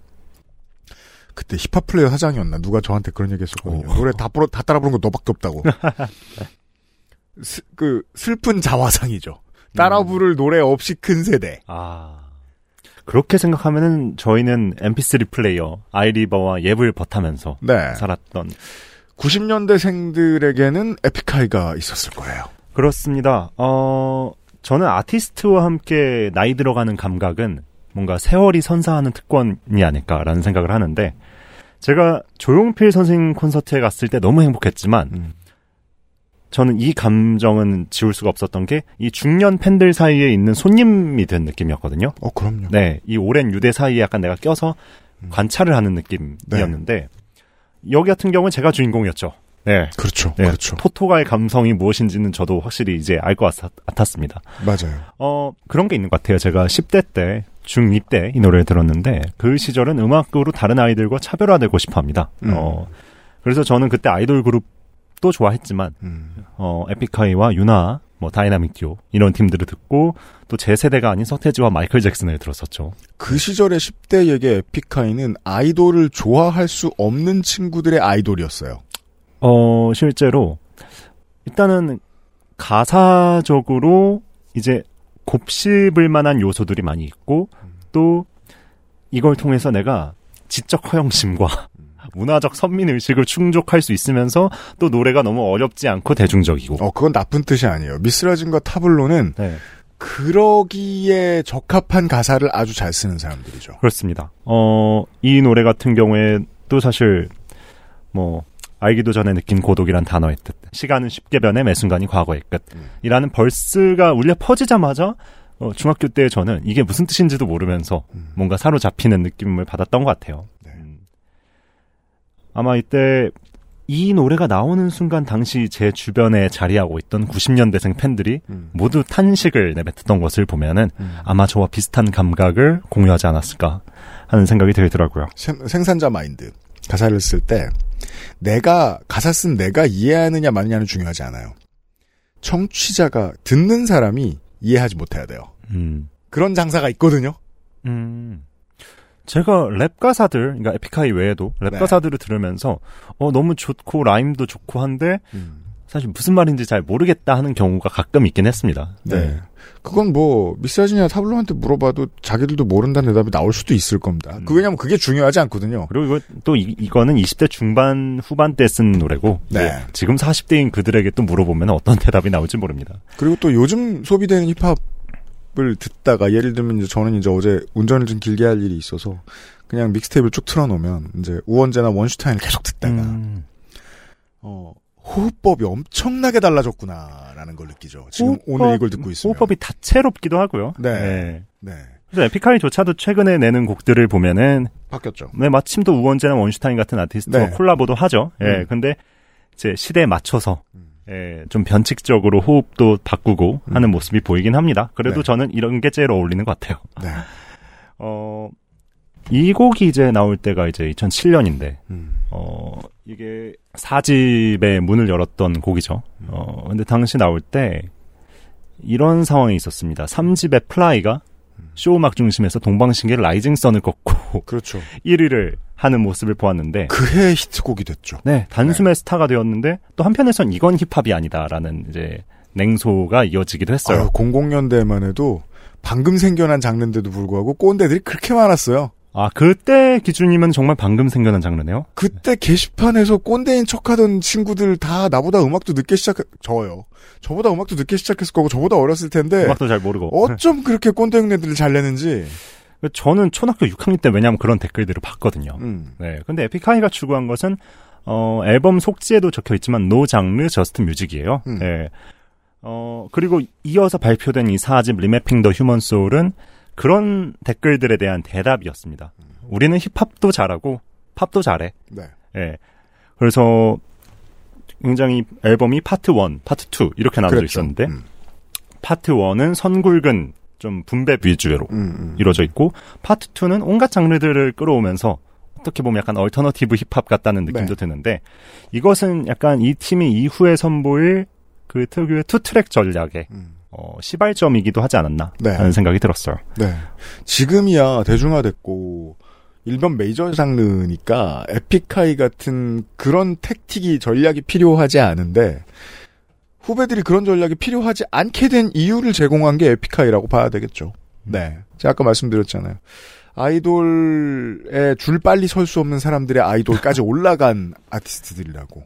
그때 힙합플레이야 사장이었나 누가 저한테 그런 얘기 했었거든요. 오. 노래 다 부르 다 따라 부른 거 너밖에 없다고. 스- 그 슬픈 자화상이죠. 따라 음. 부를 노래 없이 큰 세대. 아. 그렇게 생각하면은 저희는 MP3 플레이어, 아이리버와 옙을 벗 삼으면서 네. 살았던 90년대생들에게는 에픽하이가 있었을 거예요. 그렇습니다. 어, 저는 아티스트와 함께 나이 들어가는 감각은 뭔가 세월이 선사하는 특권이 아닐까라는 생각을 하는데, 제가 조용필 선생님 콘서트에 갔을 때 너무 행복했지만, 음. 저는 이 감정은 지울 수가 없었던 게, 이 중년 팬들 사이에 있는 손님이 된 느낌이었거든요. 어, 그럼요. 네, 이 오랜 유대 사이에 약간 내가 껴서 음. 관찰을 하는 느낌이었는데, 여기 같은 경우는 제가 주인공이었죠. 네. 그렇죠. 네, 그렇죠. 토토가의 감성이 무엇인지는 저도 확실히 이제 알 것 같았습니다. 맞아요. 어, 그런 게 있는 것 같아요. 제가 10대 때, 중2 때 이 노래를 들었는데, 그 시절은 음악으로 다른 아이들과 차별화되고 싶어 합니다. 음. 어, 그래서 저는 그때 아이돌 그룹도 좋아했지만, 음. 어, 에픽하이와 윤하, 뭐, 다이나믹 듀오, 이런 팀들을 듣고, 또 제 세대가 아닌 서태지와 마이클 잭슨을 들었었죠. 그 시절의 10대에게 에픽하이는 아이돌을 좋아할 수 없는 친구들의 아이돌이었어요. 어, 실제로, 일단은, 가사적으로, 이제, 곱씹을 만한 요소들이 많이 있고, 또, 이걸 통해서 내가 지적 허영심과 문화적 선민 의식을 충족할 수 있으면서, 또 노래가 너무 어렵지 않고 대중적이고. 어, 그건 나쁜 뜻이 아니에요. 미스라진과 타블로는 네, 그러기에 적합한 가사를 아주 잘 쓰는 사람들이죠. 그렇습니다. 어, 이 노래 같은 경우에, 또 사실, 뭐, 알기도 전에 느낀 고독이란 단어의 뜻. 시간은 쉽게 변해 매 순간이 과거의 끝. 음. 이라는 벌스가 울려 퍼지자마자 어, 중학교 때 저는 이게 무슨 뜻인지도 모르면서 음. 뭔가 사로잡히는 느낌을 받았던 것 같아요. 네. 음. 아마 이때 이 노래가 나오는 순간 당시 제 주변에 자리하고 있던 90년대생 팬들이 음. 모두 탄식을 내뱉었던 것을 보면은 음. 아마 저와 비슷한 감각을 공유하지 않았을까 하는 생각이 들더라고요. 생- 생산자 마인드. 가사를 쓸 때 내가 가사 쓴 내가 이해하느냐 마느냐는 중요하지 않아요. 청취자가 듣는 사람이 이해하지 못해야 돼요. 음. 그런 장사가 있거든요. 음. 제가 랩 가사들, 그러니까 에픽하이 외에도 랩 네. 가사들을 들으면서 어 너무 좋고 라임도 좋고 한데 음. 사실 무슨 말인지 잘 모르겠다 하는 경우가 가끔 있긴 했습니다. 네. 그건 뭐 미사진이나 타블로한테 물어봐도 자기들도 모른다는 대답이 나올 수도 있을 겁니다. 음. 그 왜냐면 그게 중요하지 않거든요. 그리고 이거 또 이, 이거는 20대 중반 후반 때 쓴 노래고 네. 이제 지금 40대인 그들에게 또 물어보면 어떤 대답이 나올지 모릅니다. 그리고 또 요즘 소비되는 힙합을 듣다가 예를 들면 이제 저는 이제 어제 운전을 좀 길게 할 일이 있어서 그냥 믹스테이프를 쭉 틀어놓으면 이제 우원재나 원슈타인을 계속 듣다가 음. 어, 호흡법이 엄청나게 달라졌구나라는 걸 느끼죠. 지금 오늘 이걸 듣고 있으면. 호흡법이 다채롭기도 하고요. 네. 네. 그래서 에픽하이조차도 최근에 내는 곡들을 보면은 바뀌었죠. 네, 마침 또 우원재나 원슈타인 같은 아티스트와 네. 콜라보도 하죠. 예, 음. 근데 이제 시대에 맞춰서 음. 예, 좀 변칙적으로 호흡도 바꾸고 음. 하는 모습이 보이긴 합니다. 그래도 네. 저는 이런 게 제일 어울리는 것 같아요. 네. 어, 이 곡이 이제 나올 때가 이제 2007년인데, 음. 어, 이게 4집의 문을 열었던 곡이죠. 어, 근데 당시 나올 때 이런 상황이 있었습니다. 3집의 Fly가 쇼음악 중심에서 동방신기의 Rising Sun을 꺾고 그렇죠. 1위를 하는 모습을 보았는데, 그해 히트곡이 됐죠. 네, 단숨에 스타가 되었는데, 또 한편에선 이건 힙합이 아니다라는 이제 냉소가 이어지기도 했어요. 아유, 00년대만 해도 방금 생겨난 장르인데도 불구하고 꼰대들이 그렇게 많았어요. 아, 그때 기준이면 정말 방금 생겨난 장르네요. 그때 게시판에서 꼰대인 척 하던 친구들 다 나보다 음악도 늦게 시작, 저요. 저보다 음악도 늦게 시작했을 거고 저보다 어렸을 텐데 음악도 잘 모르고. 어쩜 그렇게 꼰대 흉내들을 잘 내는지. 저는 초등학교 6학년 때 왜냐면 그런 댓글들을 봤거든요. 음. 네. 근데 에픽하이가 추구한 것은, 어, 앨범 속지에도 적혀 있지만, No genre just music이에요. 음. 네. 어, 그리고 이어서 발표된 이 4집 Remapping the Human Soul은 그런 댓글들에 대한 대답이었습니다. 우리는 힙합도 잘하고, 팝도 잘해. 네. 예. 그래서 굉장히 앨범이 파트 1, 파트 2 이렇게 나눠져 그랬죠. 있었는데 음. 파트 1은 선굵은 좀 boom bap 위주로 음, 음. 이루어져 있고 파트 2는 온갖 장르들을 끌어오면서 어떻게 보면 약간 alternative 힙합 같다는 느낌도 네. 드는데 이것은 약간 이 팀이 이후에 선보일 그 특유의 two track 전략의 음. 어, 시발점이기도 하지 않았나 네. 하는 생각이 들었어요. 네. 지금이야 대중화됐고 일본 메이저 장르니까 에픽하이 같은 그런 tactic이 전략이 필요하지 않은데 후배들이 그런 전략이 필요하지 않게 된 이유를 제공한 게 에픽하이라고 봐야 되겠죠. 네. 제가 아까 말씀드렸잖아요. 아이돌에 줄 빨리 설 수 없는 사람들의 아이돌까지 올라간 아티스트들이라고.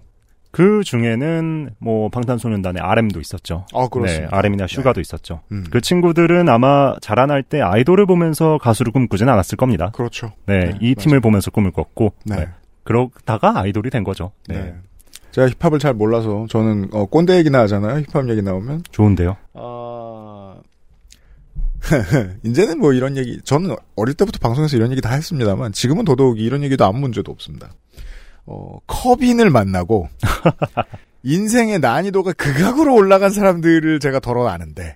그 중에는 뭐 방탄소년단의 RM도 있었죠. 아, 그렇습니다. 네, RM이나 슈가도 있었죠. 음. 그 친구들은 아마 자라날 때 아이돌을 보면서 가수를 꿈꾸진 않았을 겁니다. 그렇죠. 네, 네, 이 팀을 보면서 꿈을 꿨고 네. 네, 그러다가 아이돌이 된 거죠. 네, 네. 제가 힙합을 잘 몰라서 저는 어, 꼰대 얘기나 하잖아요. 힙합 얘기 나오면. 좋은데요. 아 이제는 뭐 이런 얘기 저는 어릴 때부터 방송에서 이런 얘기 다 했습니다만 지금은 더더욱 이런 얘기도 아무 문제도 없습니다. 어 커빈을 만나고 인생의 난이도가 극악으로 올라간 사람들을 제가 더러 아는데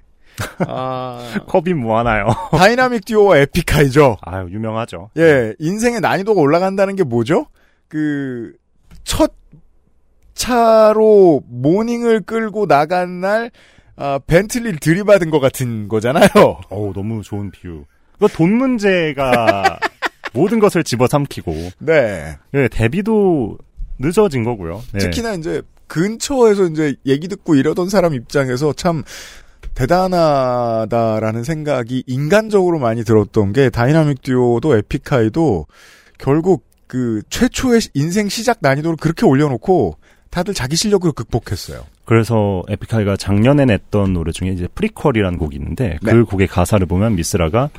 아 커빈이 뭐 하나요? 다이나믹 듀오와 에픽하이죠. 아유 유명하죠. 예, 인생의 난이도가 올라간다는 게 뭐죠? 그, 첫 차로 모닝을 끌고 나간 날, 아, 벤틀리를 들이받은 것 같은 거잖아요. 어우 너무 좋은 비유. 그 돈 문제가 모든 것을 집어삼키고 네. 예, 데뷔도 늦어진 거고요. 네. 특히나 이제 근처에서 이제 얘기 듣고 이러던 사람 입장에서 참 대단하다라는 생각이 인간적으로 많이 들었던 게 다이나믹 듀오도 에픽하이도 결국 그 최초의 인생 시작 난이도를 그렇게 올려놓고 다들 자기 실력으로 극복했어요. 그래서 에픽하이가 작년에 냈던 노래 중에 이제 Prequel이라는 곡이 있는데 그 네. 곡의 가사를 보면 미스라가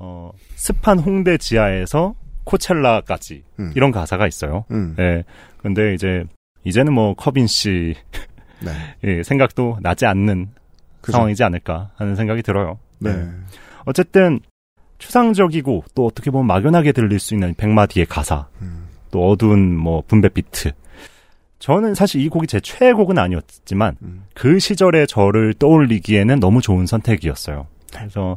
어, 습한 홍대 지하에서 코첼라까지 음. 이런 가사가 있어요. 음. 네. 근데 이제 이제는 뭐 커빈 씨 네. 예, 생각도 나지 않는 그죠. 상황이지 않을까 하는 생각이 들어요. 네. 어쨌든 추상적이고 또 어떻게 보면 막연하게 들릴 수 있는 백마디의 가사, 음. 또 어두운 뭐 boom bap 비트. 저는 사실 이 곡이 제 최애곡은 아니었지만 음. 그 시절의 저를 떠올리기에는 너무 좋은 선택이었어요. 그래서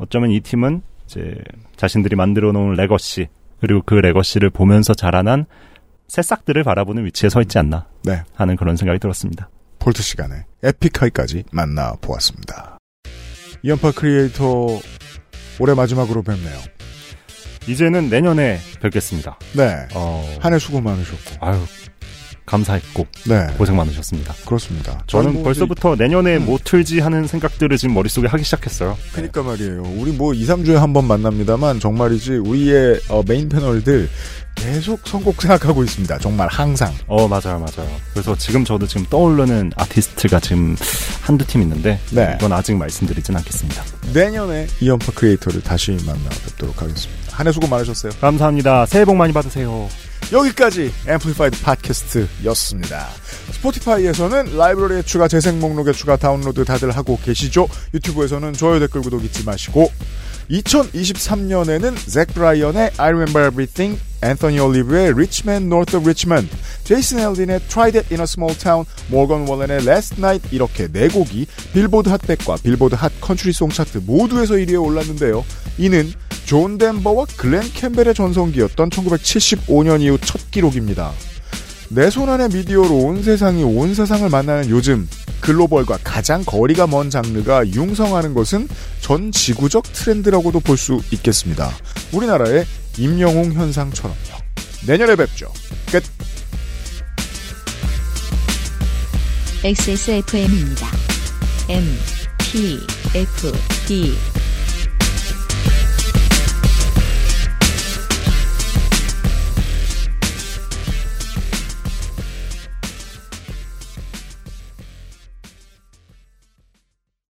어쩌면 이 팀은 이제 자신들이 만들어 놓은 legacy 그리고 그 legacy를 보면서 자라난 새싹들을 바라보는 위치에 서 있지 않나 네. 하는 그런 생각이 들었습니다. 폴트 시간에 에픽하이까지 만나 보았습니다. 이현파 크리에이터 올해 마지막으로 뵙네요. 이제는 내년에 뵙겠습니다. 네. 어, 한해 수고 많으셨고. 아유 감사했고 네. 고생 많으셨습니다. 그렇습니다. 저는 뭐 벌써부터 내년에 음. 뭐 틀지 하는 생각들을 지금 머릿속에 하기 시작했어요. 그러니까 말이에요. 우리 뭐 2, 3주에 한 번 만납니다만 정말이지 우리의 어, 메인 패널들 계속 선곡 생각하고 있습니다. 정말 항상. 어, 맞아요, 맞아요. 그래서 지금 저도 지금 떠오르는 아티스트가 지금 한두 팀 있는데 네. 이건 아직 말씀드리진 않겠습니다. 내년에 이현파 크리에이터를 다시 만나 뵙도록 하겠습니다. 한 해 수고 많으셨어요. 감사합니다. 새해 복 많이 받으세요. 여기까지 Amplified 팟캐스트였습니다. 스포티파이에서는 라이브러리에 추가, 재생 목록에 추가 다운로드 다들 하고 계시죠? 유튜브에서는 좋아요, 댓글, 구독 잊지 마시고 2023년에는 잭 브라이언의 I Remember Everything, 앤서니 올리버의 Rich Men North of Richmond, 제이슨 알딘의 Try That in a Small Town, 모건 월렌의 Last Night 이렇게 네 곡이 빌보드 핫백과 빌보드 Hot Country Song 차트 모두에서 1위에 올랐는데요. 이는 존 덴버와 글렌 캠벨의 전성기였던 1975년 이후 첫 기록입니다. 내 손 안의 미디어로 온 세상이 온 세상을 만나는 요즘 글로벌과 가장 거리가 먼 장르가 융성하는 것은 전 지구적 트렌드라고도 볼 수 있겠습니다. 우리나라의 임영웅 현상처럼요. 내년에 뵙죠. 끝. XSFM입니다. M, P, F, D,